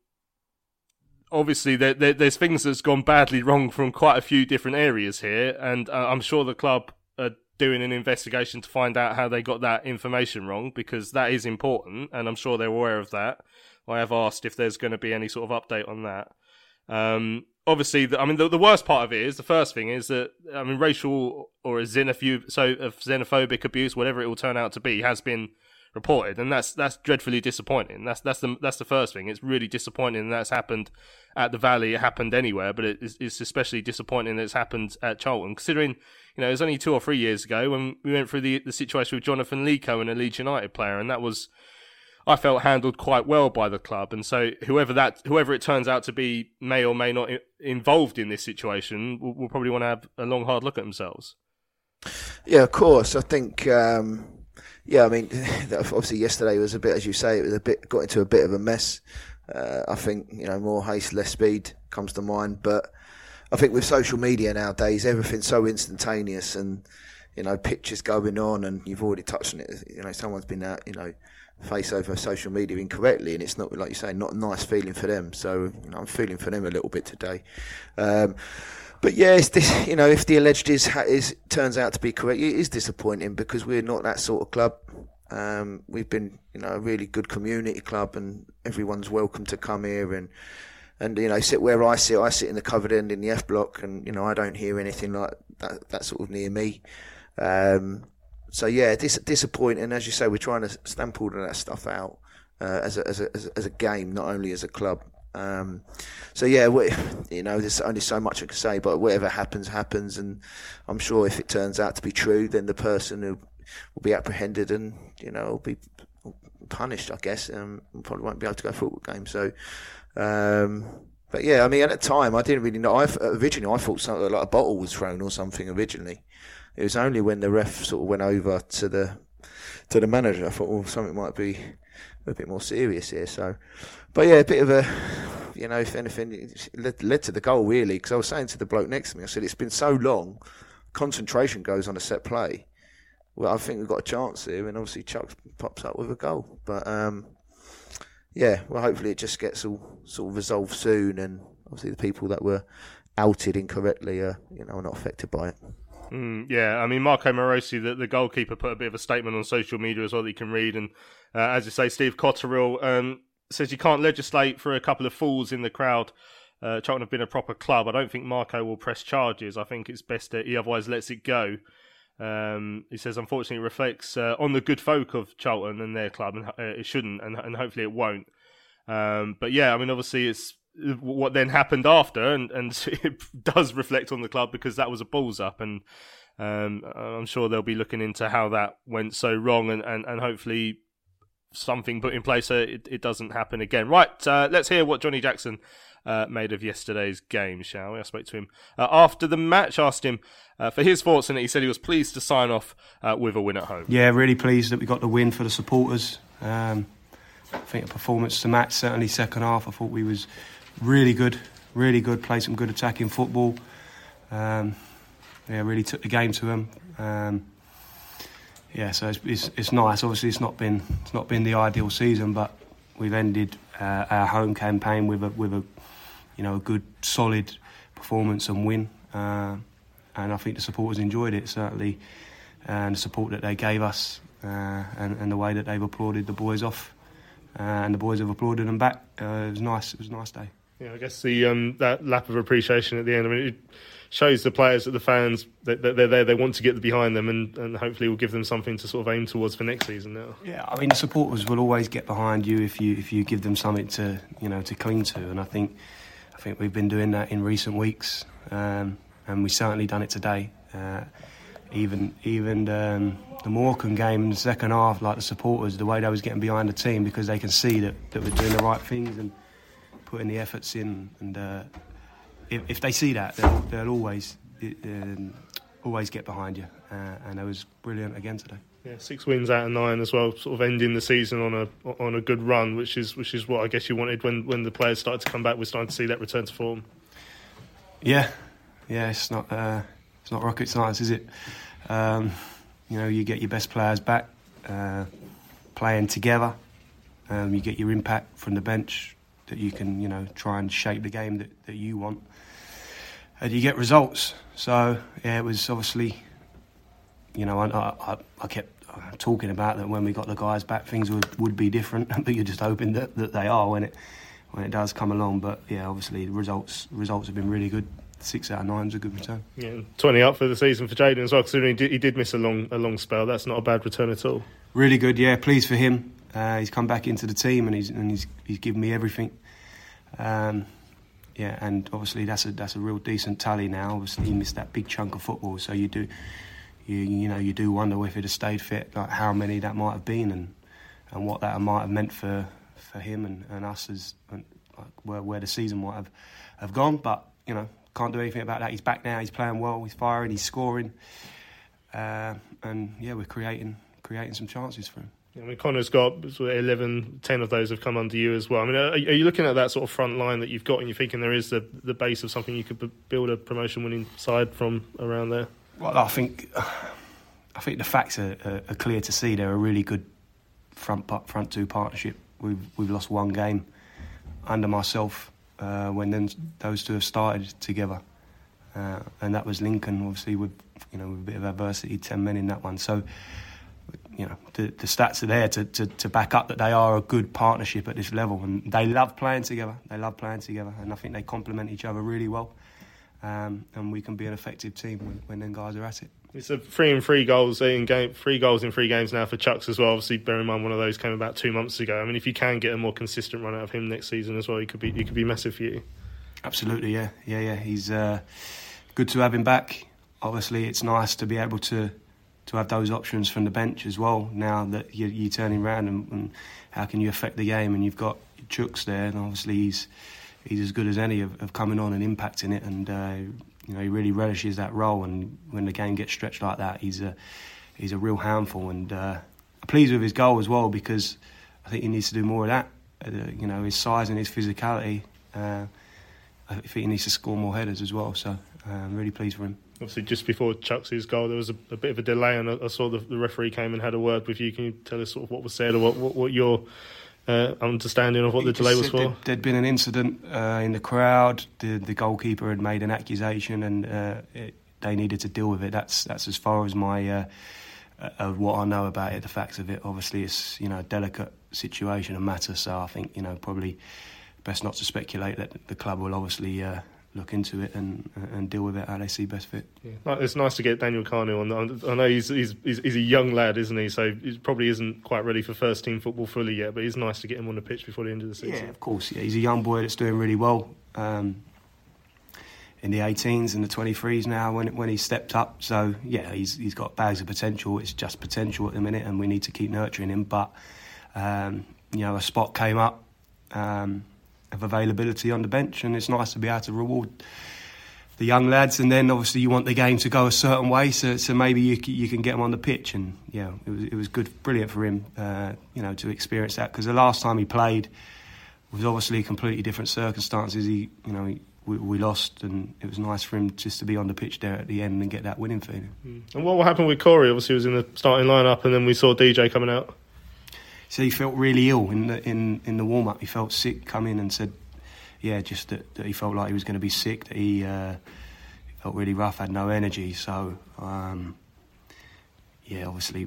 obviously, there, there, there's things that's gone badly wrong from quite a few different areas here, and uh, I'm sure the club are doing an investigation to find out how they got that information wrong because that is important, and I'm sure they're aware of that. I have asked if there's going to be any sort of update on that. Um, obviously, the, I mean, the, the, worst part of it is the first thing is that I mean, racial or a xenophobic, so of xenophobic abuse, whatever it will turn out to be, has been reported, and that's that's dreadfully disappointing. That's that's the that's the first thing. It's really disappointing that's happened at the Valley. It happened anywhere, but it, it's especially disappointing that it's happened at Charlton, considering you know it was only two or three years ago when we went through the the situation with Jonathan Leko and a Leeds United player, and that was I felt handled quite well by the club, and so whoever that whoever it turns out to be may or may not I- involved in this situation will, will, probably want to have a long hard look at themselves. Yeah, of course. I think. Um, yeah, I mean, <laughs> obviously yesterday was a bit, as you say, it was a bit got into a bit of a mess. Uh, I think you know more haste, less speed comes to mind, but I think with social media nowadays, everything's so instantaneous and you know pictures going on, and you've already touched on it. You know, someone's been out, you know face over social media incorrectly, and it's not like you say, not a nice feeling for them. So you know, I'm feeling for them a little bit today. Um, but yeah, it's this, you know, if the alleged is, is turns out to be correct, it is disappointing because we're not that sort of club. Um, we've been, you know, a really good community club, and everyone's welcome to come here and and you know sit where I sit. I sit in the covered end in the F block, and you know I don't hear anything like that. That sort of near me. Um, so yeah, dis- disappointing. As you say, we're trying to stamp all of that stuff out uh, as, a, as, a, as a game, not only as a club. Um, so yeah, we, you know, there's only so much I can say, but whatever happens, happens, and I'm sure if it turns out to be true, then the person who will be apprehended and you know will be punished, I guess, and probably won't be able to go football games. So, um, but yeah, I mean, at the time, I didn't really know. I, originally, I thought something like a bottle was thrown or something originally. It was only when the ref sort of went over to the to the manager, I thought, well, something might be a bit more serious here. So, but yeah, a bit of a, you know, if anything, led, led to the goal really. Because I was saying to the bloke next to me, I said, it's been so long, concentration goes on a set play. Well, I think we've got a chance here, and obviously Chuck pops up with a goal. But um, yeah, well, hopefully it just gets all sort of resolved soon, and obviously the people that were outed incorrectly are, you know, are not affected by it. Mm, yeah, I mean Marko Marosi, the, the goalkeeper, put a bit of a statement on social media as well that you can read, and uh, as you say, Steve Cotterill um, says you can't legislate for a couple of fools in the crowd. Uh, Charlton have been a proper club. I don't think Marko will press charges. I think it's best that he otherwise lets it go. Um, he says, unfortunately, it reflects uh, on the good folk of Charlton and their club, and uh, it shouldn't, and, and hopefully it won't. Um, but yeah, I mean, obviously, it's what then happened after, and, and <laughs> it does reflect on the club because that was a balls up, and um, I'm sure they'll be looking into how that went so wrong, and, and, and hopefully something put in place so it, it doesn't happen again. Right, uh, let's hear what Johnny Jackson uh, made of yesterday's game, shall we? I spoke to him uh, after the match, asked him uh, for his thoughts, and he said he was pleased to sign off uh, with a win at home. Yeah, really pleased that we got the win for the supporters. Um, I think a performance to match, certainly second half. I thought we was really good, really good. Played some good attacking football. Um, yeah, really took the game to them. Um, yeah, so it's, it's, it's, nice. Obviously, it's not been it's not been the ideal season, but we've ended uh, our home campaign with a with a you know a good solid performance and win. Uh, and I think the supporters enjoyed it certainly, and the support that they gave us, uh, and, and the way that they've applauded the boys off, uh, and the boys have applauded them back. Uh, it was nice. It was a nice day. Yeah, I guess the um, that lap of appreciation at the end. I mean, it shows the players that the fans that, they're there. They want to get behind them, and, and hopefully will give them something to sort of aim towards for next season. Now. Yeah, I mean, the supporters will always get behind you if you if you give them something to you know to cling to, and I think I think we've been doing that in recent weeks, um, and we certainly done it today. Uh, even even um, the Morecambe game in the second half, like the supporters, the way they was getting behind the team because they can see that, that we're doing the right things and putting the efforts in. And uh, if, if they see that, they'll, they'll always um, always get behind you. Uh, and it was brilliant again today. Yeah, six wins out of nine as well, sort of ending the season on a on a good run, which is which is what I guess you wanted when, when the players started to come back. We're starting to see that return to form. Yeah, yeah, it's not uh, it's not rocket science, is it? Um, you know, you get your best players back, uh, playing together. Um, you get your impact from the bench that you can, you know, try and shape the game that, that you want. And you get results. So, yeah, it was obviously, you know, I, I, I kept talking about that when we got the guys back, things would, would be different, <laughs> but you're just hoping that, that they are when it when it does come along. But yeah, obviously the results results have been really good. Six out of nine is a good return. Yeah, twenty up for the season for Jayden as well. Considering he did, he did miss a long a long spell, that's not a bad return at all. Really good, yeah. Pleased for him. Uh, he's come back into the team and he's and he's he's given me everything. Um, yeah, and obviously that's a that's a real decent tally now. Obviously he missed that big chunk of football, so you do you you know you do wonder if he'd have stayed fit, like how many that might have been and and what that might have meant for for him and, and us as and, like, where where the season might have have gone. But you know can't do anything about that. He's back now. He's playing well. He's firing. He's scoring. Uh, and yeah, we're creating creating some chances for him. I mean, Conor's got sort of 11, 10 of those have come under you as well. I mean, are, are, you looking at that sort of front line that you've got and you're thinking there is the, the base of something you could build a promotion winning side from around there? Well, I think I think the facts are, are, are clear to see. They're a really good front front two partnership. We've we've lost one game under myself uh, when then those two have started together, uh, and that was Lincoln. Obviously, with you know with a bit of adversity, ten men in that one. So, you know, the, the stats are there to, to, to back up that they are a good partnership at this level, and they love playing together. They love playing together, and I think they complement each other really well. Um, and we can be an effective team when, when them guys are at it. It's a three and three goals in game, three goals in three games now for Chuks as well. Obviously, bear in mind one of those came about two months ago. I mean, if you can get a more consistent run out of him next season as well, he could be he could be massive for you. Absolutely, yeah, yeah, yeah. He's uh, good to have him back. Obviously, it's nice to be able to to have those options from the bench as well. Now that you're, you're turning around and, and, how can you affect the game, and you've got Chuks there, and obviously he's he's as good as any of, of coming on and impacting it, and uh, you know he really relishes that role. And when the game gets stretched like that, he's a he's a real handful. And uh, pleased with his goal as well because I think he needs to do more of that. Uh, you know his size and his physicality. Uh, I think he needs to score more headers as well. So uh, I'm really pleased for him. Obviously, just before Chuks' goal, there was a, a bit of a delay, and I, I saw the, the, referee came and had a word with you. Can you tell us sort of what was said or what, what, what your uh, understanding of what the delay was for? There'd been an incident uh, in the crowd. The, the goalkeeper had made an accusation, and uh, it, they needed to deal with it. That's that's as far as my uh, of what I know about it. The facts of it. Obviously, it's you know a delicate situation and matter. So I think you know probably best not to speculate. That the club will obviously uh, look into it and and deal with it how they see best fit. Yeah. It's nice to get Daniel Kanu on. I know he's, he's he's a young lad, isn't he? So he probably isn't quite ready for first team football fully yet. But it's nice to get him on the pitch before the end of the season. Yeah, of course. Yeah, he's a young boy that's doing really well. Um, in the 18s and the 23s now when when he's stepped up. So yeah, he's he's got bags of potential. It's just potential at the minute, and we need to keep nurturing him. But um, you know, a spot came up. Um, of availability on the bench, and it's nice to be able to reward the young lads. And then obviously you want the game to go a certain way, so, so maybe you you can get them on the pitch. And yeah, it was it was good, brilliant for him, uh, you know, to experience that because the last time he played was obviously completely different circumstances. He, you know, he, we, lost, and it was nice for him just to be on the pitch there at the end and get that winning feeling. Mm. And what happened with Corey? Obviously, he was in the starting lineup, and then we saw DJ coming out. Said he felt really ill in the in, in the warm up. He felt sick. Come in and said, yeah, just that, that he felt like he was going to be sick. That he, uh, felt really rough, had no energy. So um, yeah, obviously,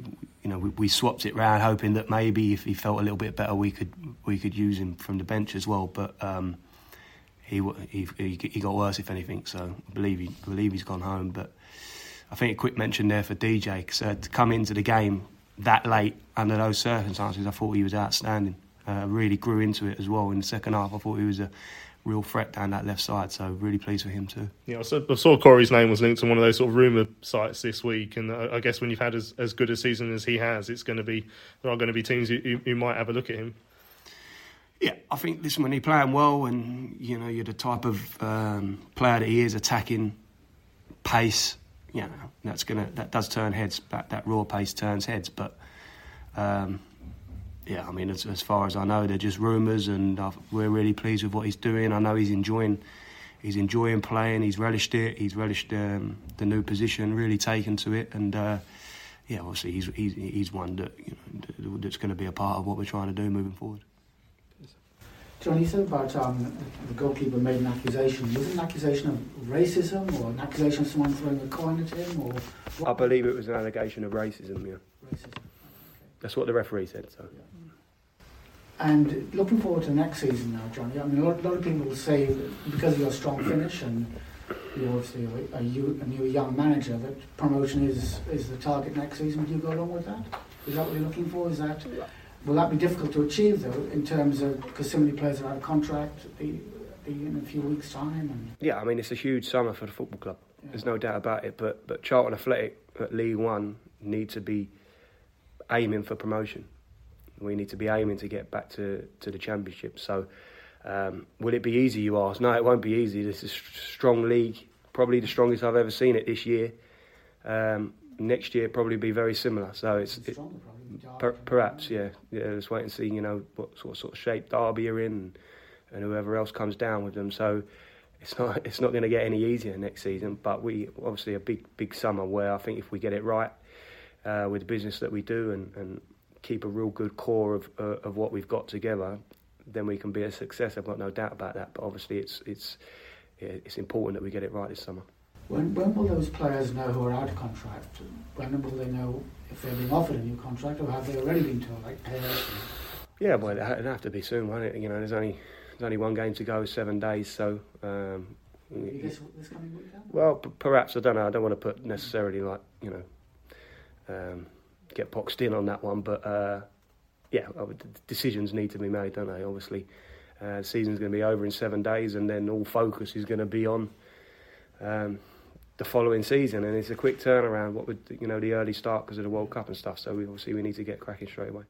you know, we, we, swapped it round, hoping that maybe if he felt a little bit better, we could we could use him from the bench as well. But um, he, he he got worse, if anything. So I believe he I believe he's gone home. But I think a quick mention there for DJ because uh, to come into the game that late under those circumstances, I thought he was outstanding. Uh, really grew into it as well in the second half. I thought he was a real threat down that left side. So really pleased for him too. Yeah, I saw, I saw Corey's name was linked to one of those sort of rumour sites this week, and I, guess when you've had as, as good a season as he has, it's going to be there are going to be teams who, who might have a look at him. Yeah, I think listen when he's playing well, and you know you're the type of um, player that he is, attacking pace. You know that's gonna that does turn heads. That that raw pace turns heads, but. Um, yeah, I mean, as, as far as I know, they're just rumours, and I've, we're really pleased with what he's doing. I know he's enjoying, he's enjoying playing. He's relished it. He's relished um, the new position, really taken to it, and uh, yeah, obviously he's, he's he's one that you know that's going to be a part of what we're trying to do moving forward. John, you said about um, the goalkeeper made an accusation. Was it an accusation of racism or an accusation of someone throwing a coin at him? Or what? I believe it was an allegation of racism. Yeah. Racism. That's what the referee said. So. Yeah. And looking forward to next season now, Johnny. I mean, a lot, a lot of people will say that because of your strong finish and you're obviously a, a, a new young manager that promotion is is the target next season. Do you go along with that? Is that what you're looking for? Is that will that be difficult to achieve though in terms of because so many players are out of contract the, the, in a few weeks' time? And... Yeah, I mean it's a huge summer for the football club. Yeah. There's no doubt about it. But but Charlton Athletic at League One need to be aiming for promotion. We need to be aiming to get back to, to the championship. So, um, will it be easy? You ask. No, it won't be easy. This is a strong league, probably the strongest I've ever seen it this year. Um, next year probably be very similar. So it's it, per, perhaps yeah. Yeah, let's wait and see. You know what sort of, sort of shape Derby are in, and, whoever else comes down with them. So it's not <laughs> it's not going to get any easier next season. But we obviously a big big summer where I think if we get it right uh, with the business that we do and, and keep a real good core of uh, of what we've got together, then we can be a success. I've got no doubt about that. But obviously, it's it's it's important that we get it right this summer. When, when will those players know who are out of contract? When will they know if they're being offered a new contract, or have they already been told, like players? Yeah, well, it'll have to be soon, won't it? You know, there's only there's only one game to go, seven days, so. Um, this, this coming week Well, p- perhaps I don't know. I don't want to put necessarily like you know um, get boxed in on that one. But uh, yeah, decisions need to be made, don't they? Obviously, uh, the season's going to be over in seven days, and then all focus is going to be on um, the following season. And it's a quick turnaround. What would you know the early start because of the World Cup and stuff. So we obviously we need to get cracking straight away.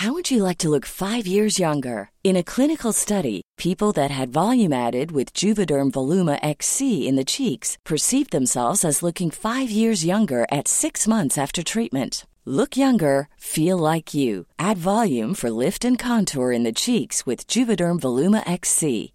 How would you like to look five years younger? In a clinical study, people that had volume added with Juvederm Voluma XC in the cheeks perceived themselves as looking five years younger at six months after treatment. Look younger, feel like you. Add volume for lift and contour in the cheeks with Juvederm Voluma XC.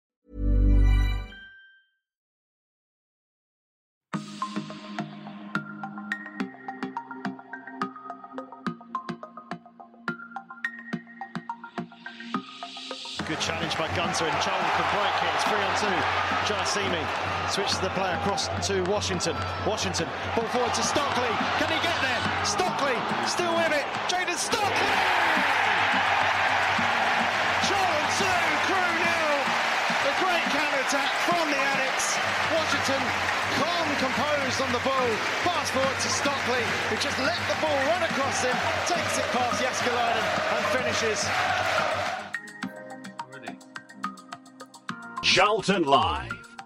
Good challenge by Gunter and Charlton can break it. It's three on two. Jaiyesimi switches the play across to Washington. Washington ball forward to Stockley. Can he get there? Stockley still with it. Jayden Stockley. Charlton two, Crewe nil. The great counter attack from the Addicks. Washington calm, composed on the ball. Pass forward to Stockley, who just let the ball run across him, takes it past Jääskeläinen and finishes. Charlton Live.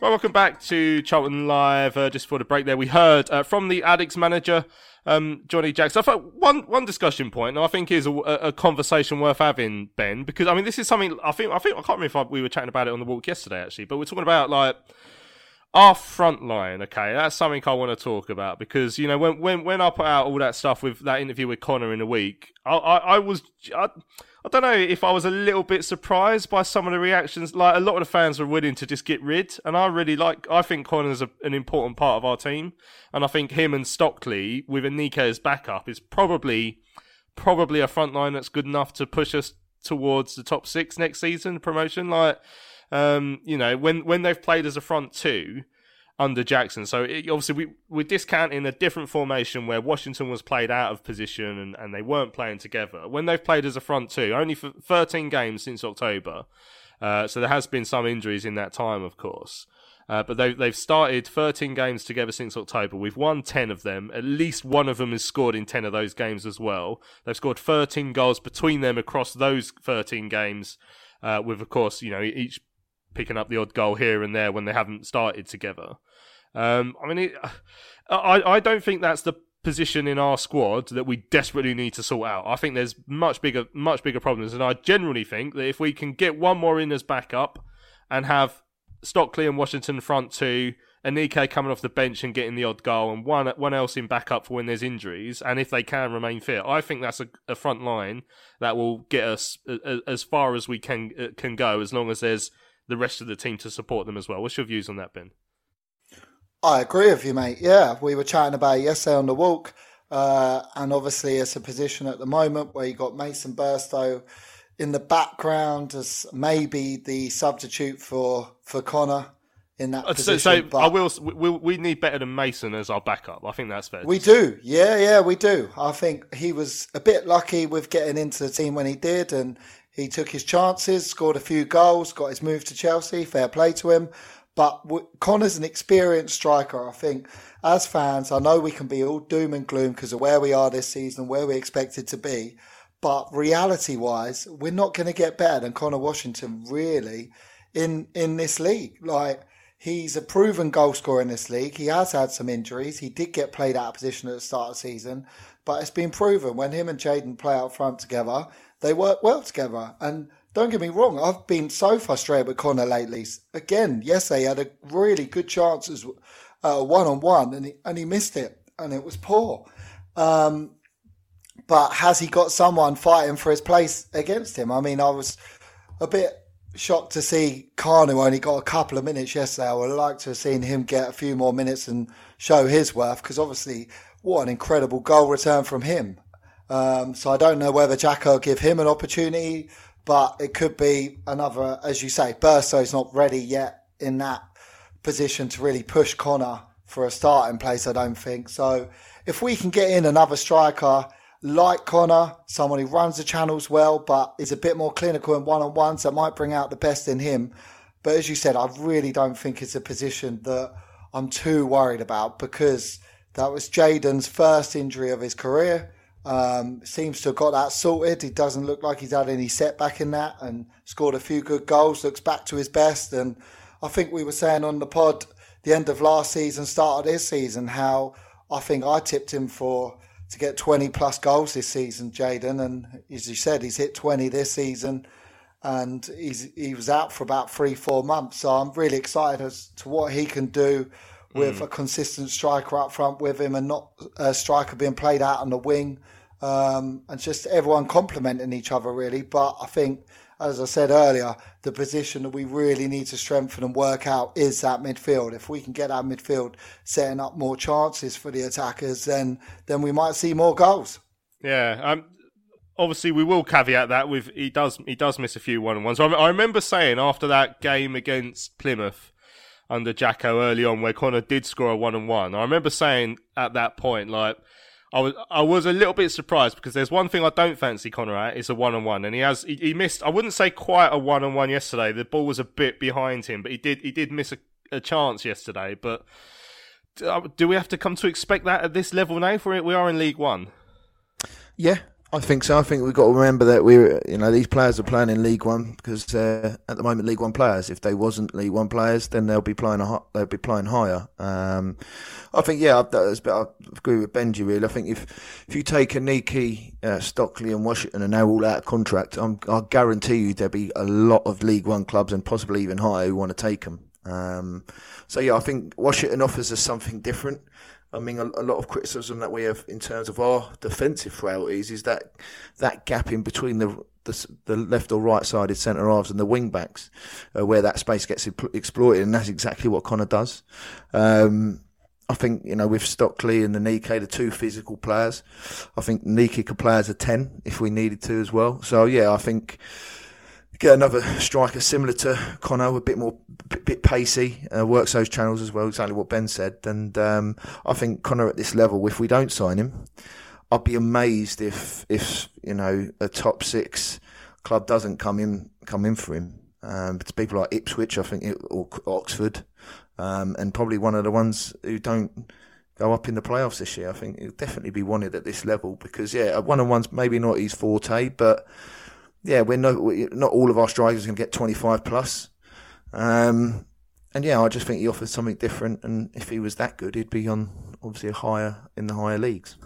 Well, welcome back to Charlton Live. Uh, just for the break there, we heard uh, from the Addicks manager, um, Johnnie Jackson. I thought one one discussion point, and I think is a, a, conversation worth having, Ben, because I mean this is something I think I think I can't remember if I, we were chatting about it on the walk yesterday actually, but we're talking about like our front line. Okay, that's something I want to talk about because you know when when when I put out all that stuff with that interview with Conor in a week, I I, I was. I, I don't know if I was a little bit surprised by some of the reactions. Like a lot of the fans were willing to just get rid, and I really like. I think Conor's a, an important part of our team, and I think him and Stockley with Aneke as backup is probably probably a front line that's good enough to push us towards the top six next season promotion. Like, um, you know, when when they've played as a front two, under Jackson. So it, obviously we, we're discounting a different formation where Washington was played out of position and, and they weren't playing together. When they've played as a front two, only for 13 games since October. Uh, so there has been some injuries in that time, of course. Uh, but they've, they've started 13 games together since October. We've won 10 of them. At least one of them has scored in 10 of those games as well. They've scored 13 goals between them across those 13 games, uh, with, of course, you know, each picking up the odd goal here and there when they haven't started together. Um, I mean, it, I I don't think that's the position in our squad that we desperately need to sort out. I think there's much bigger much bigger problems, and I generally think that if we can get one more in as backup and have Stockley and Washington front two. Aneke coming off the bench and getting the odd goal, and one one else in backup for when there's injuries, and if they can remain fit, I think that's a, a front line that will get us as far as we can uh, can go, as long as there's the rest of the team to support them as well. What's your views on that, Ben? I agree with you, mate. Yeah, we were chatting about it yesterday on the walk, uh, and obviously it's a position at the moment where you got Mason Burstow in the background as maybe the substitute for for Conor in that position. So, so I will. We, we need better than Mason as our backup. I think that's fair. We do. Yeah, yeah, we do. I think he was a bit lucky with getting into the team when he did, and he took his chances, scored a few goals, got his move to Chelsea. Fair play to him. But Conor's an experienced striker. I think as fans, I know we can be all doom and gloom because of where we are this season, where we expected to be. But reality wise, we're not going to get better than Conor Washington really in, in this league. Like, he's a proven goal scorer in this league. He has had some injuries. He did get played out of position at the start of the season, but it's been proven when him and Jayden play out front together, they work well together. And don't get me wrong, I've been so frustrated with Conor lately. Again, yesterday he had a really good chance chances one on one and he, and he missed it and it was poor. Um, but has he got someone fighting for his place against him? I mean, I was a bit shocked to see Kanu only got a couple of minutes yesterday. I would like to have seen him get a few more minutes and show his worth because obviously, what an incredible goal return from him. Um, so I don't know whether Jacko give him an opportunity but it could be another, as you say, Burstow's not ready yet in that position to really push Conor for a starting place, I don't think. So if we can get in another striker like Conor, someone who runs the channels well, but is a bit more clinical in one on ones, that might bring out the best in him. But as you said, I really don't think it's a position that I'm too worried about because that was Jayden's first injury of his career. Um, seems to have got that sorted. He doesn't look like he's had any setback in that and scored a few good goals. Looks back to his best. And I think we were saying on the pod the end of last season, start of this season, how I think I tipped him for to get 20 plus goals this season, Jayden. And as you said, he's hit 20 this season and he's, he was out for about three, four months. So I'm really excited as to what he can do with mm. a consistent striker up front with him and not a striker being played out on the wing. Um, and just everyone complementing each other really. But I think, as I said earlier, the position that we really need to strengthen and work out is that midfield. If we can get our midfield setting up more chances for the attackers, then then we might see more goals. Yeah, um, obviously we will caveat that with he does he does miss a few one on ones. I, I remember saying after that game against Plymouth under Jacko early on, where Conor did score a one on one. I remember saying at that point, like I was I was a little bit surprised because there's one thing I don't fancy Conor at is a one on one, and he has he, he, missed. I wouldn't say quite a one on one yesterday. The ball was a bit behind him, but he did he did miss a, a chance yesterday. But uh, do we have to come to expect that at this level now? For it, we are in League One. Yeah, I think so. I think we've got to remember that we're, you know, these players are playing in League One because they're at the moment League One players. If they wasn't League One players, then they'll be playing a, they'll be playing higher. Um, I think, yeah, I, I agree with Benji. Really, I think if if you take Aneke, uh, Stockley, and Washington, and they're all out of contract, I'm, I guarantee you there'll be a lot of League One clubs and possibly even higher who want to take them. Um, so yeah, I think Washington offers us something different. I mean, a, a, lot of criticism that we have in terms of our defensive frailties is that that gap in between the the, the left or right sided centre halves and the wing backs, uh, where that space gets exploited, and that's exactly what Conor does. Um, I think you know with Stockley and Aneke, the two physical players. I think Aneke could play as a ten if we needed to as well. So yeah, I think get another striker similar to Conor, a bit more, bit, bit pacey, uh, works those channels as well. Exactly what Ben said, and um, I think Conor at this level, if we don't sign him, I'd be amazed if if you know a top six club doesn't come in come in for him. Um, but people like Ipswich, I think, or Oxford, um, and probably one of the ones who don't go up in the playoffs this year. I think he'll definitely be wanted at this level because yeah, one on one's maybe not his forte, but yeah, we're not not all of our strikers are going to get 25 plus. Um, and yeah, I just think he offers something different. And if he was that good, he'd be on obviously a higher in the higher leagues.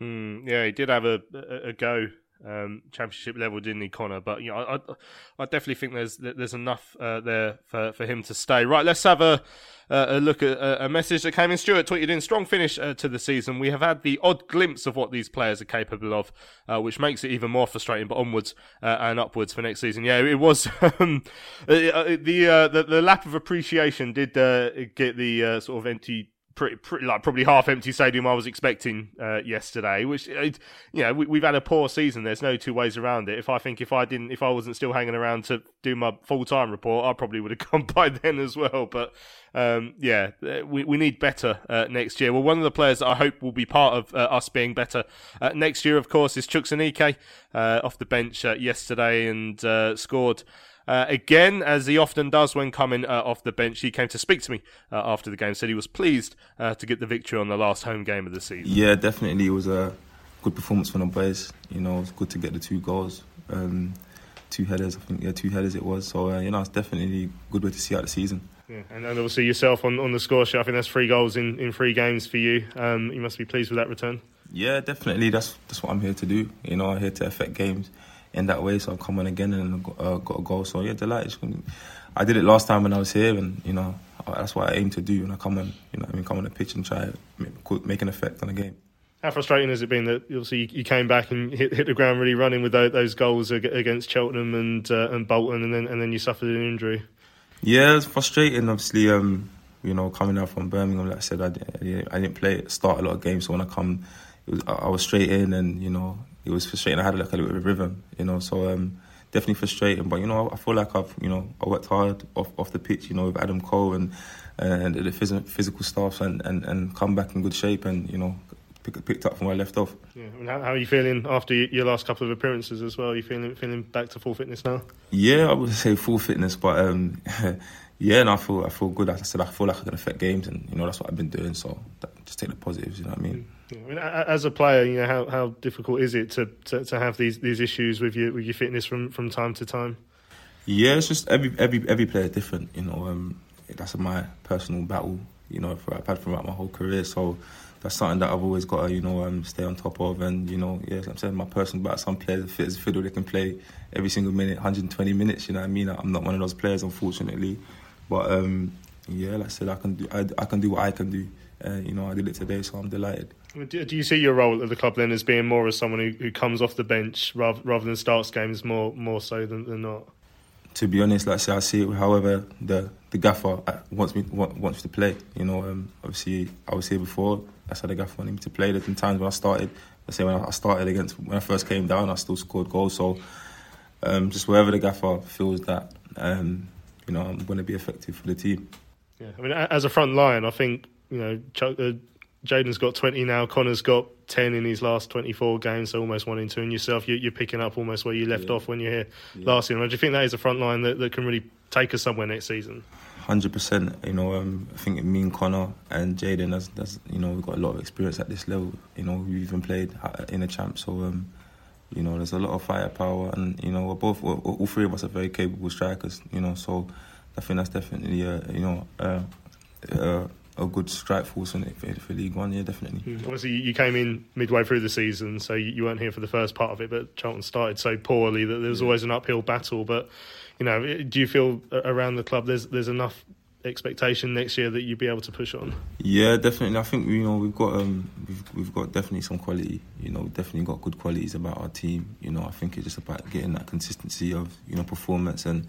Mm, yeah, he did have a, a, a go um, championship level, didn't he, Conor? But you know, I, I definitely think there's there's enough uh, there for, for him to stay. Right, let's have a a look at a, message that came in. Stuart tweeted in strong finish uh, to the season. We have had the odd glimpse of what these players are capable of, uh, which makes it even more frustrating. But onwards uh, and upwards for next season. Yeah, it was <laughs> um, uh, the, the the lap of appreciation did get the sort of empty pretty, pretty like probably half empty stadium I was expecting uh, yesterday. Which it, you know we, have had a poor season. There's no two ways around it. If I think if I didn't if I wasn't still hanging around to do my full time report, I probably would have <laughs> gone by then as well. But um, yeah, uh, we we need better uh, next year. Well, one of the players that I hope will be part of uh, us being better uh, next year, of course, is Chuks Aneke uh, off the bench yesterday and scored. Uh, again, as he often does when coming uh, off the bench, he came to speak to me uh, after the game. Said he was pleased uh, to get the victory on the last home game of the season. Yeah, definitely, it was a good performance from the boys. You know, it was good to get the two goals, um, two headers. I think yeah, two headers it was. So uh, you know, it's definitely a good way to see out the season. Yeah, and, and obviously yourself on, on the score sheet. I think that's three goals in, in three games for you. Um, you must be pleased with that return. Yeah, definitely. That's that's what I'm here to do. You know, I'm here to affect games in that way. So I've come on again and uh, got a goal. So yeah, delighted. I did it last time when I was here, and you know that's what I aim to do when I come on. You know, I mean, come on the pitch and try make, make an effect on the game. How frustrating has it been that obviously you came back and hit, hit the ground really running with those goals against Cheltenham and uh, and Bolton, and then and then you suffered an injury? Yeah, it's frustrating. Obviously, um, you know, coming out from Birmingham, like I said, I, I didn't play start a lot of games. So when I come, was, I was straight in, and you know, it was frustrating. I had like a little bit of rhythm, you know. So um, definitely frustrating. But you know, I feel like I've you know I worked hard off off the pitch, you know, with Adam Cole and and the phys- physical staff, and, and and come back in good shape, and you know. Pick, picked up from where I left off. Yeah, I mean, how, how, are you feeling after your last couple of appearances as well? Are you feeling feeling back to full fitness now? Yeah, I would say full fitness, but um, <laughs> yeah, and I feel I feel good. Like I said, I feel like I can affect games, and you know that's what I've been doing. So that, just take the positives. You know what I mean? Mm. I mean, as a player, you know how, how difficult is it to, to, to have these, these issues with your with your fitness from, from time to time? Yeah, it's just every every every player different. You know, um, that's my personal battle. You know, for, I've had throughout my whole career. So that's something that I've always got to you know um, stay on top of. And you know, yeah, I'm saying my personal battle. Some players fit as a fiddle; they can play every single minute, 120 minutes. You know what I mean? I'm not one of those players, unfortunately. But um, yeah, like I said, I can do I, I can do what I can do. Uh, you know, I did it today, so I'm delighted. Do you see your role at the club then as being more as someone who, who comes off the bench rather, rather than starts games more more so than, than not? To be honest, like I say, I see it. However, the the gaffer uh, wants me wants me to play. You know, um, obviously I was here before. that's how the gaffer wanted me to play. There's been times when I started, I say when I started against when I first came down, I still scored goals. So um, just wherever the gaffer feels that um, you know I'm going to be effective for the team. Yeah, I mean, as a front line, I think you know Jayden's got 20 now. Conor's got 10 in his last 24 games, so almost one in two. And yourself, you, are picking up almost where you left yeah. off when you're here yeah. last year. Do you think that is a front line that, that can really take us somewhere next season? Hundred percent. You know, um, I think me and Connor and Jayden, that's, that's you know, we've got a lot of experience at this level. You know, we've even played in a champ, so um, you know, there's a lot of firepower, and you know, we're both, we're, all three of us are very capable strikers. You know, so I think that's definitely, uh, you know, uh, uh, a good strike force in it for, for League One. Yeah, definitely. Mm. Obviously, you came in midway through the season, so you weren't here for the first part of it. But Charlton started so poorly that there was always an uphill battle. But you know, do you feel around the club there's there's enough expectation next year that you'd be able to push on? Yeah, definitely. I think you know we've got um, we've we've got definitely some quality. You know, definitely got good qualities about our team. You know, I think it's just about getting that consistency of you know performance and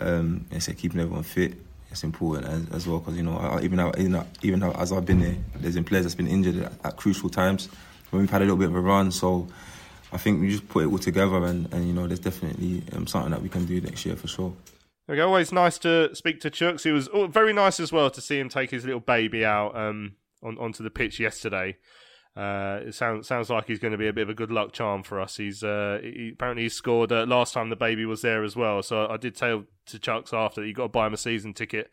um, and say keeping everyone fit it's important as, as well because you know even now, even now, as I've been there, there's been players that's been injured at, at, crucial times when we've had a little bit of a run. So I think we just put it all together, and, and you know there's definitely um, something that we can do next year for sure. Okay, always nice to speak to Chuks. It was very nice as well to see him take his little baby out um, on, onto the pitch yesterday. Uh, it sounds sounds like he's going to be a bit of a good luck charm for us. He's uh, he, apparently he scored uh, last time the baby was there as well. So I did tell to Chuks after you got to buy him a season ticket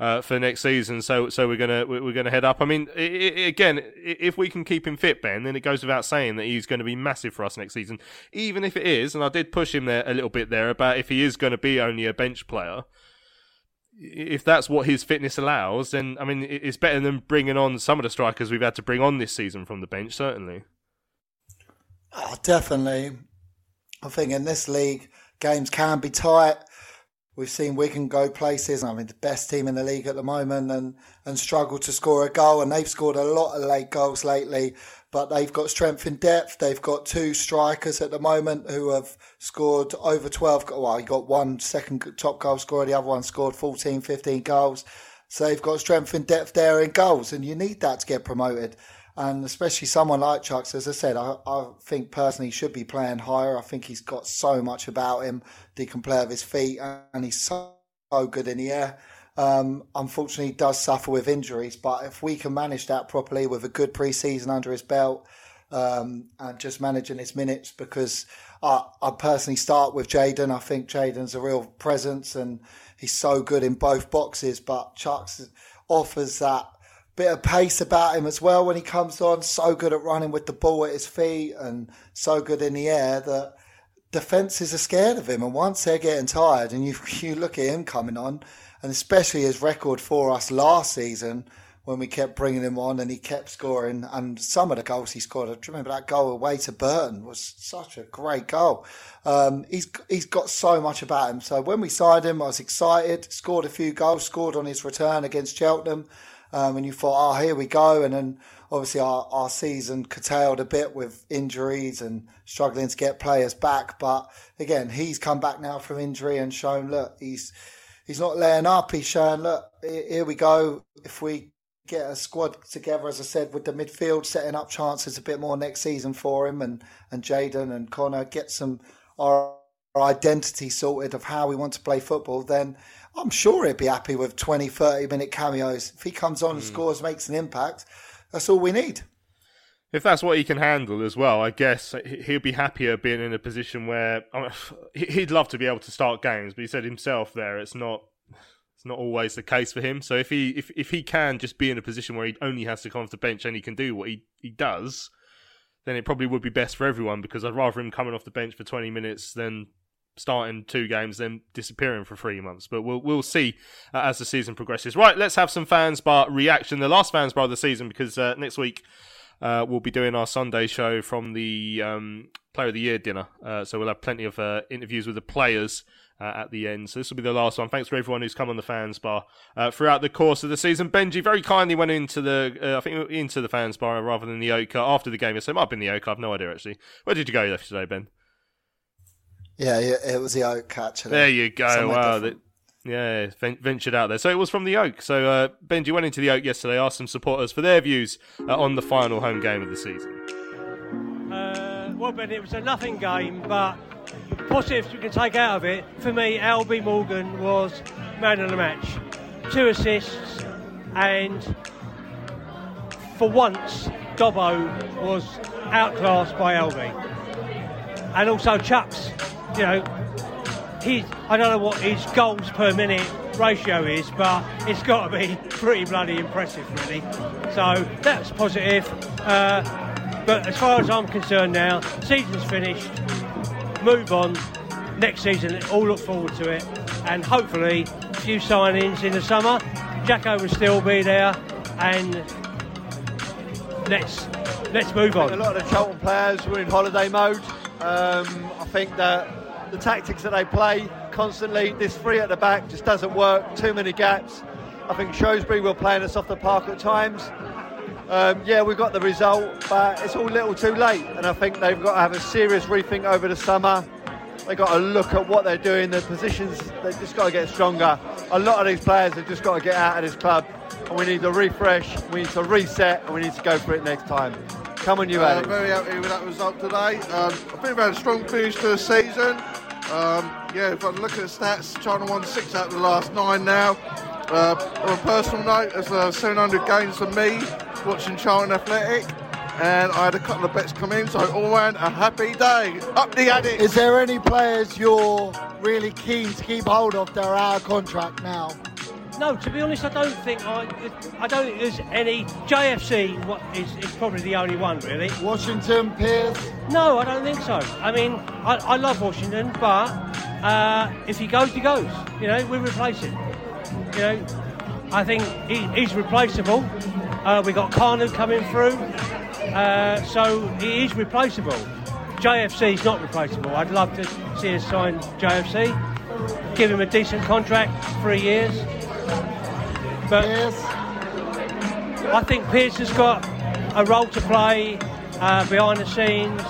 uh, for next season. So so we're gonna we're gonna head up. I mean, it, it, again, if we can keep him fit, Ben, then it goes without saying that he's going to be massive for us next season. Even if it is, and I did push him there a little bit there about if he is going to be only a bench player if that's what his fitness allows, then I mean it's better than bringing on some of the strikers we've had to bring on this season from the bench. Certainly. Oh, definitely. I think in this league, games can be tight. We've seen Wigan go places. I mean, the best team in the league at the moment, and and struggle to score a goal. And they've scored a lot of late goals lately but they've got strength in depth. They've got two strikers at the moment who have scored over 12. Well, you got one second top goal scorer, the other one scored 14, 15 goals. So they've got strength in depth there in goals, and you need that to get promoted. And especially someone like Chuks, as I said, I, I think personally should be playing higher. I think he's got so much about him. that He can play with his feet, and he's so good in the air um, unfortunately does suffer with injuries. But if we can manage that properly with a good pre-season under his belt um, and just managing his minutes, because I, I personally start with Jayden. I think Jayden's a real presence and he's so good in both boxes. But Chuks offers that bit of pace about him as well when he comes on. So good at running with the ball at his feet and so good in the air that defences are scared of him. And once they're getting tired, and you <laughs> you look at him coming on, and especially his record for us last season when we kept bringing him on and he kept scoring. And some of the goals he scored, I remember that goal away to Burton was such a great goal. Um, he's he's got so much about him. So when we signed him, I was excited. Scored a few goals. Scored on his return against Cheltenham. Um, and you thought, oh, here we go. And then obviously our, our season curtailed a bit with injuries and struggling to get players back. But again, he's come back now from injury and shown, look, he's he's not laying up. He's showing, look, here we go. If we get a squad together, as I said, with the midfield, setting up chances a bit more next season for him and, and Jayden and Conor, get some our, our identity sorted of how we want to play football, then I'm sure he'd be happy with 20, 30 minute cameos. If he comes on mm. and hmm. scores, makes an impact, that's all we need if that's what he can handle as well, I guess he'll be happier being in a position where I mean, <sighs> he'd love to be able to start games, but he said himself there it's not it's not always the case for him. So if he if if he can just be in a position where he only has to come off the bench and he can do what he he does, then it probably would be best for everyone because I'd rather him coming off the bench for 20 minutes than starting two games then disappearing for three months. But we'll we'll see uh, as the season progresses. Right, let's have some fans bar reaction. The last fans bar of the season because uh, next week uh, we'll be doing our Sunday show from the um, Player of the Year dinner. Uh, so we'll have plenty of uh, interviews with the players uh, at the end. So this will be the last one. Thanks for everyone who's come on the fans bar uh, throughout the course of the season. Benji very kindly went into the, uh, I think into the fans bar rather than the Ochre after the game. So it might have been the Ochre. I've no idea actually. Where did you go yesterday, Ben? Yeah, it was the Oak catch. There you go. Wow, Yeah, ven- ventured out there. So it was from the Oak. So uh, Benji went into the Oak yesterday, asked some supporters for their views uh, on the final home game of the season. Uh, well, Ben, it was a nothing game, but positives we can take out of it. For me, Albie Morgan was man of the match. Two assists, and for once, Dobbo was outclassed by Albie. And also Chuks, you know, he I don't know what his goals per minute ratio is, but it's got to be <laughs> pretty bloody impressive, really. So that's positive. Uh, but as far as I'm concerned now, season's finished. Move on. Next season, all look forward to it, and hopefully a few signings in the summer. Jacko will still be there, and let's let's move on. A lot of the Charlton players were in holiday mode. Um, I think that the tactics that they play constantly, this three at the back just doesn't work. Too many gaps. I think Shrewsbury were playing us off the park at times. Um, yeah, we got the result, but it's all a little too late. And I think they've got to have a serious rethink over the summer. They've got to look at what they're doing, the positions, they've just got to get stronger. A lot of these players have just got to get out of this club. And we need to refresh, we need to reset, and we need to go for it next time. Come on, you, Uh, Alex. very happy with that result today. Um, I think we've had a strong finish to the season. Um, yeah, if I look at the stats, China won six out of the last nine now. Uh, on a personal note, there's uh, 700 games for me watching Charlton Athletic, and I had a couple of bets come in, so all round a happy day. Up the attic. Is there any players you're really keen to keep hold of that are out of contract now? No, to be honest, I don't think I. I don't think there's any. JFC what is, is probably the only one really. Washington, Pearce. No, I don't think so. I mean, I, I love Washington, but uh, if he goes, he goes. You know, we replace him. You know, I think he, he's replaceable. Uh, we got Kanu coming through, uh, so he is replaceable. JFC is not replaceable. I'd love to see us sign JFC, give him a decent contract, three years. But I think Pearce has got a role to play uh, behind the scenes,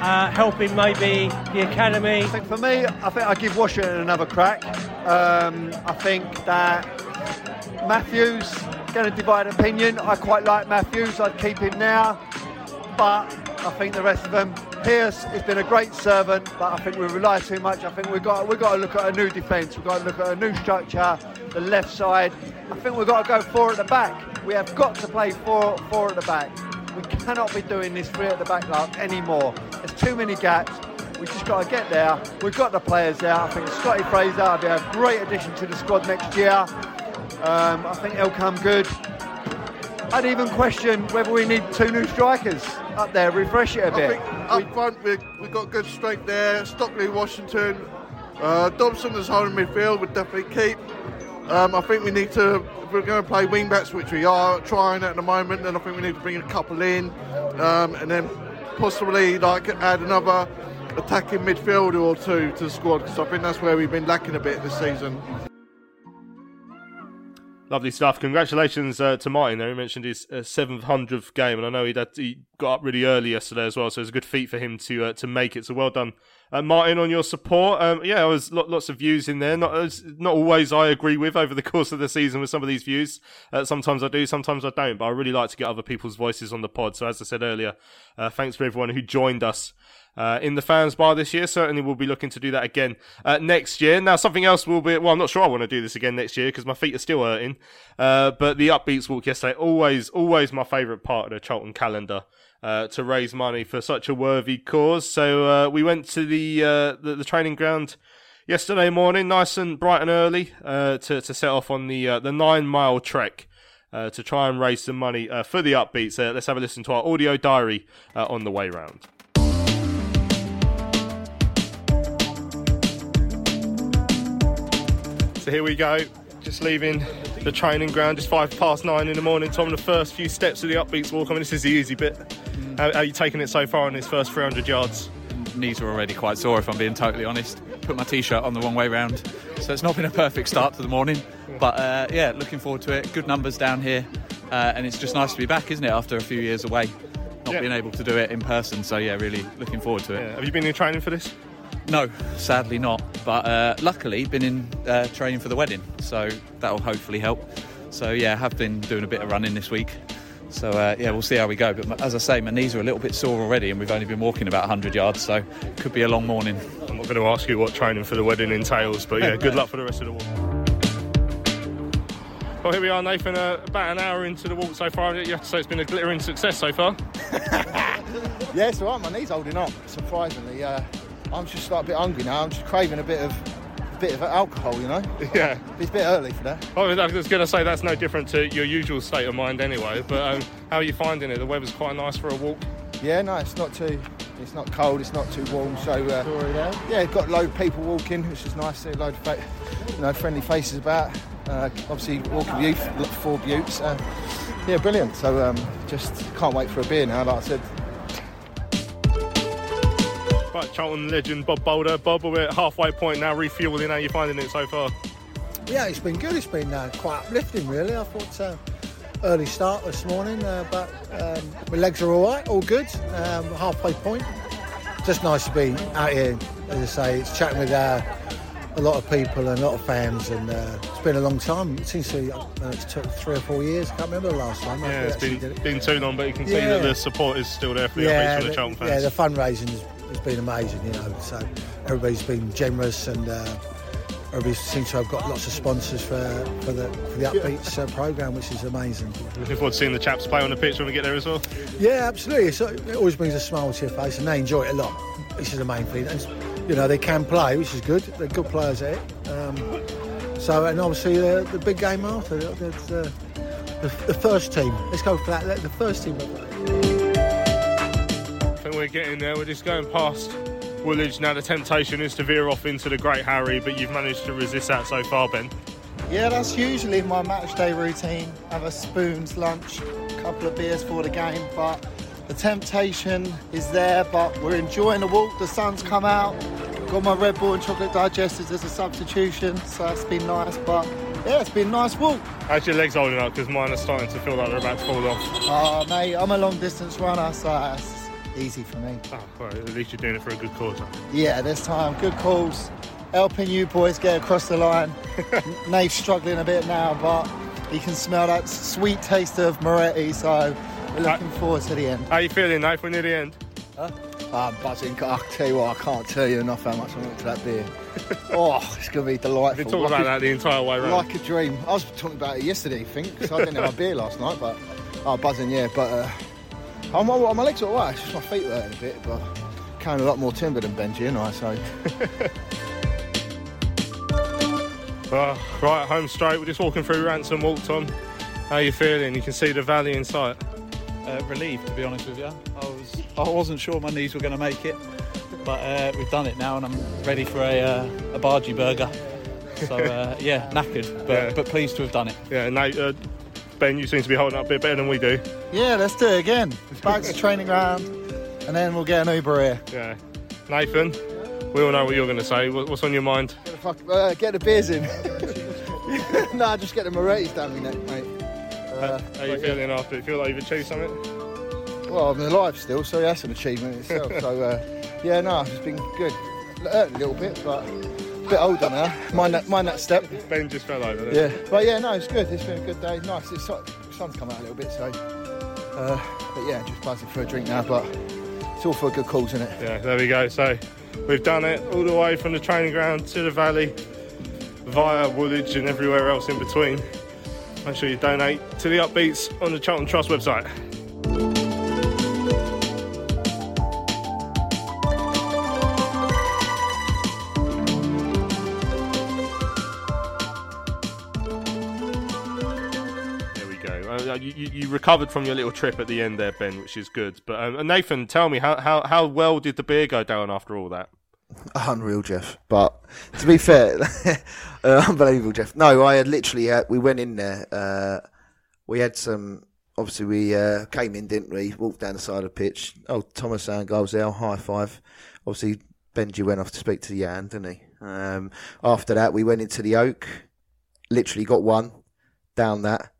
uh, helping maybe the academy. I think for me, I think I give Washington another crack. Um, I think that Matthews going to divide opinion. I quite like Matthews. I'd keep him now, but I think the rest of them. Pearce has been a great servant, but I think we rely too much. I think we've got we've got to look at a new defence. We've got to look at a new structure. The left side. I think we've got to go four at the back. We have got to play four four at the back. We cannot be doing this three at the back like anymore. There's too many gaps. We've just got to get there. We've got the players there. I think Scotty Fraser will be a great addition to the squad next year. Um, I think he'll come good. I'd even question whether we need two new strikers up there, refresh it a bit. think up front we we've got good strength there. Stockley, Washington, uh, Dobson as holding midfield would definitely keep. Um, I think we need to, if we're going to play wing backs, which we are trying at the moment, then I think we need to bring a couple in, um, and then possibly like add another attacking midfielder or two to the squad because I think that's where we've been lacking a bit this season. Lovely stuff. Congratulations uh, to Martin there. He mentioned his uh, 700th game, and I know he he got up really early yesterday as well, so it's a good feat for him to uh, to make it. So well done, uh, Martin, on your support. Um, yeah, there was lo- lots of views in there. Not not always I agree with over the <laughs> course of the season with some of these views. Uh, sometimes I do, sometimes I don't. But I really like to get other people's voices on the pod. So as I said earlier, uh, thanks for everyone who joined us uh, in the fans bar this year. Certainly, we'll be looking to do that again uh, next year. Now, something else will be. Well, I'm not sure I want to do this again next year because my feet are still hurting. Uh, but the upbeats walk yesterday, always, always my favourite part of the Charlton calendar. Uh, to raise money for such a worthy cause, so uh, we went to the, uh, the the training ground yesterday morning, nice and bright and early, to to set off on the the nine mile trek to try and raise some money for the upbeats. Let's have a listen to our audio diary on the way round. So here we go, just leaving the training ground, just five past nine in the morning. Tom, the first few steps of the upbeats walk. I mean, this is the easy bit. How, how are you taking it so far on this first 300 yards? Knees were already quite sore, if I'm being totally honest. Put my t-shirt on the wrong way round, so it's not been a perfect start to the morning. But uh, yeah, looking forward to it. Good numbers down here, uh, and it's just nice to be back, isn't it? After a few years away, not Yeah. being able to do it in person. So yeah, really looking forward to it. Yeah. Have you been in training for this? No, sadly not. But uh, luckily, been in uh, training for the wedding, so that'll hopefully help. So yeah, I have been doing a bit of running this week. So uh, yeah, we'll see how we go. But as I say, my knees are a little bit sore already, and we've only been walking about 100 yards, so could be a long morning. I'm not going to ask you what training for the wedding entails, but yeah, <laughs> good luck for the rest of the walk. Well, here we are, Nathan. Uh, about an hour into the walk so far. You have to say it's been a glittering success so far. <laughs> Yeah, it's all right. My knee's holding up. Surprisingly, uh, I'm just like a bit hungry now. I'm just craving a bit of, a bit of alcohol. You know. <laughs> Yeah. It's a bit early for that. I was, I was going to say that's no different to your usual state of mind anyway. But um, how are you finding it? The weather's quite nice for a walk. Yeah, no, it's not too. It's not cold. It's not too warm. So uh, yeah, got a load of people walking, which is nice. See a load of fa- you know friendly faces about. Uh, obviously, walking with youth, four buttes. Uh, yeah, brilliant. So um, just can't wait for a beer now. Like I said, Right, Charlton legend Bob Bolder. Bob, we're at halfway point now, refueling. How are you finding it so far? Yeah, it's been good. It's been uh, quite uplifting, really. I thought uh, early start this morning, uh, but um, my legs are all right, all good. Um, halfway point. Just nice to be out here, as I say. It's chatting with uh, a lot of people and a lot of fans, and uh, it's been a long time. It seems to uh, it's took three or four years. I can't remember the last time. Yeah, it's been, it. been too long, but you can see that the support is still there for the yeah, the the- Charlton fans. yeah, the fundraising has been amazing, you know. So everybody's been generous, and uh, everybody seems to have got lots of sponsors for for the for the Upbeats uh, program, which is amazing. Looking forward to seeing the chaps play on the pitch when we get there as well. Yeah, absolutely. So it always brings a smile to your face, and they enjoy it a lot. Which is the main thing. And, you know, they can play, which is good. They're good players at it. Um, so, and obviously the, the big game after the, the, the, the first team. Let's go for that. The first team. I think we're getting there. We're just going past Woolwich. Now the temptation is to veer off into the Great Harry, but you've managed to resist that so far, Ben. Yeah, that's usually my match day routine. Have a spoons, lunch, a couple of beers for the game, but the temptation is there. But we're enjoying the walk. The sun's come out. Got my Red Bull and chocolate digestives as a substitution, so that's been nice. But yeah, it's been a nice walk. How's your legs holding up? Because mine are starting to feel like they're about to fall off. Oh, mate, I'm a long distance runner, so that's easy for me. Oh, well, at least you're doing it for a good cause. huh? Yeah, this time, good calls. Helping you boys get across the line. <laughs> Nate's struggling a bit now, but he can smell that sweet taste of Moretti, so we're looking forward to the end. How are you feeling, Nate? We're near the end. Huh? I'm buzzing. I can tell you what, I can't tell you enough how much I want to that beer. <laughs> oh, it's going to be delightful. Been talking Like about a- that the entire way round. Like a dream. I was talking about it yesterday, I think, because I didn't have my beer last night, but I'm oh, buzzing, yeah. But uh, I'm, my, my legs are alright. It's just my feet are hurting a bit, but carrying a lot more timber than Benji, and I so. Well, <laughs> right, home straight. We're just walking through Ransom Walk, Tom. How are you feeling? You can see the valley in sight. Uh, relieved, to be honest with you. I was I wasn't sure my knees were going to make it, but uh, we've done it now, and I'm ready for a uh, a bargee burger. So <laughs> uh, yeah, knackered, but Yeah. but pleased to have done it. Yeah, Nate, uh, Ben, you seem to be holding up a bit better than we do. Yeah, let's do it again. Back to training ground, and then we'll get an Uber here. Yeah. Nathan, we all know what you're going to say. What's on your mind? Fuck, uh, get the beers in. <laughs> nah, just get the Moretti's down my neck, mate. Uh, How you but, feeling after it? Feel like you've achieved something? Well, I'm alive still, so that's an achievement in itself. <laughs> so, uh, yeah, no, it's been good. Hurt a little bit, but a bit older now. Mind that, mind that step. Ben just fell over. Yeah, but yeah, no, it's good. It's been a good day. Nice. It's, the sun's come out a little bit, so. Uh, but yeah, just buzzing for a drink now, but it's all for a good cause, isn't it? Yeah, there we go. So we've done it all the way from the training ground to the valley, via Woolwich and everywhere else in between. Make sure you donate to the upbeats on the Charlton Trust website. You, you recovered from your little trip at the end there, Ben, which is good. But um, Nathan, tell me how, how, how well did the beer go down after all that? <laughs> Unreal, Jeff. But to be fair, <laughs> uh, unbelievable, Jeff. No, I had literally uh, we went in there. Uh, we had some. Obviously, we uh, came in, didn't we? Walked down the side of the pitch. Oh, Thomas Sandgaard was there. High five. Obviously, Benji went off to speak to Jan, didn't he? Um, after that, we went into the Oak. Literally got one down that,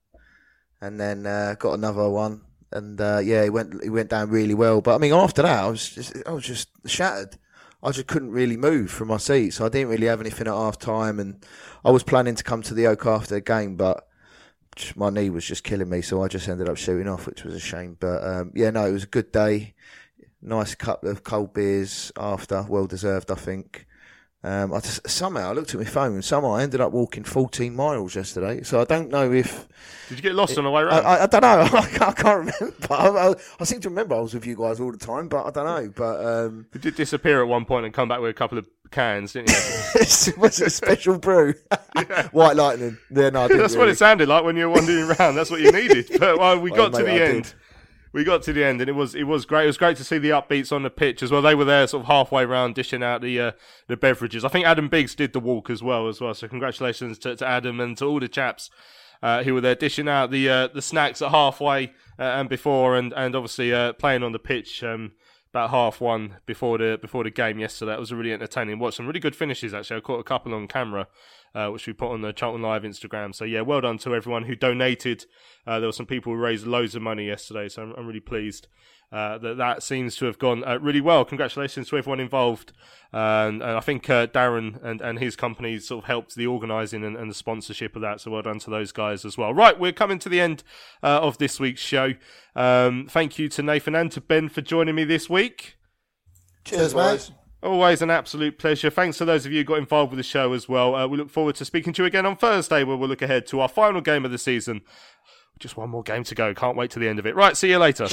and then uh, got another one. And uh, yeah, he went he went down really well. But I mean, after that, I was just I was just shattered. I just couldn't really move from my seat, so I didn't really have anything at half time. And I was planning to come to the Oak after the game, but my knee was just killing me, so I just ended up shooting off, which was a shame. But um, yeah, no, it was a good day. Nice couple of cold beers after, well deserved, I think. Um, I just somehow I looked at my phone and somehow I ended up walking 14 miles yesterday. So I don't know if Did you get lost on the way round? I, I, I don't know. <laughs> I can't, I can't remember. <laughs> I, I, I seem to remember I was with you guys all the time, but I don't know. But um, <laughs> You did disappear at one point and come back with a couple of cans, didn't you? was a special brew? White lightning. Yeah, no, That's what it sounded like when you were wandering around. That's what you needed. But well, we Well, got to the end. did. We got to the end, and it was it was great. It was great to see the upbeats on the pitch as well. They were there, sort of halfway round, dishing out the uh, the beverages. I think Adam Biggs did the walk as well, as well. So congratulations to, to Adam and to all the chaps uh, who were there dishing out the uh, the snacks at halfway uh, and before, and and obviously uh, playing on the pitch. Um, about half one before the before the game yesterday. It was a really entertaining watch. Some really good finishes actually. I caught a couple on camera, uh, which we put on the Charlton Live Instagram. So yeah, well done to everyone who donated. Uh, there were some people who raised loads of money yesterday, so I'm, I'm really pleased. Uh, that that seems to have gone uh, really well. Congratulations to everyone involved, and, and I think uh, Darren and, and his company sort of helped the organising and, and the sponsorship of that. So well done to those guys as well. Right, we're coming to the end uh, of this week's show. Um, thank you to Nathan and to Ben for joining me this week. Cheers, mate. Always an absolute pleasure. Thanks to those of you who got involved with the show as well. Uh, we look forward to speaking to you again on Thursday, where we'll look ahead to our final game of the season. Just one more game to go. Can't wait to the end of it. Right, see you later.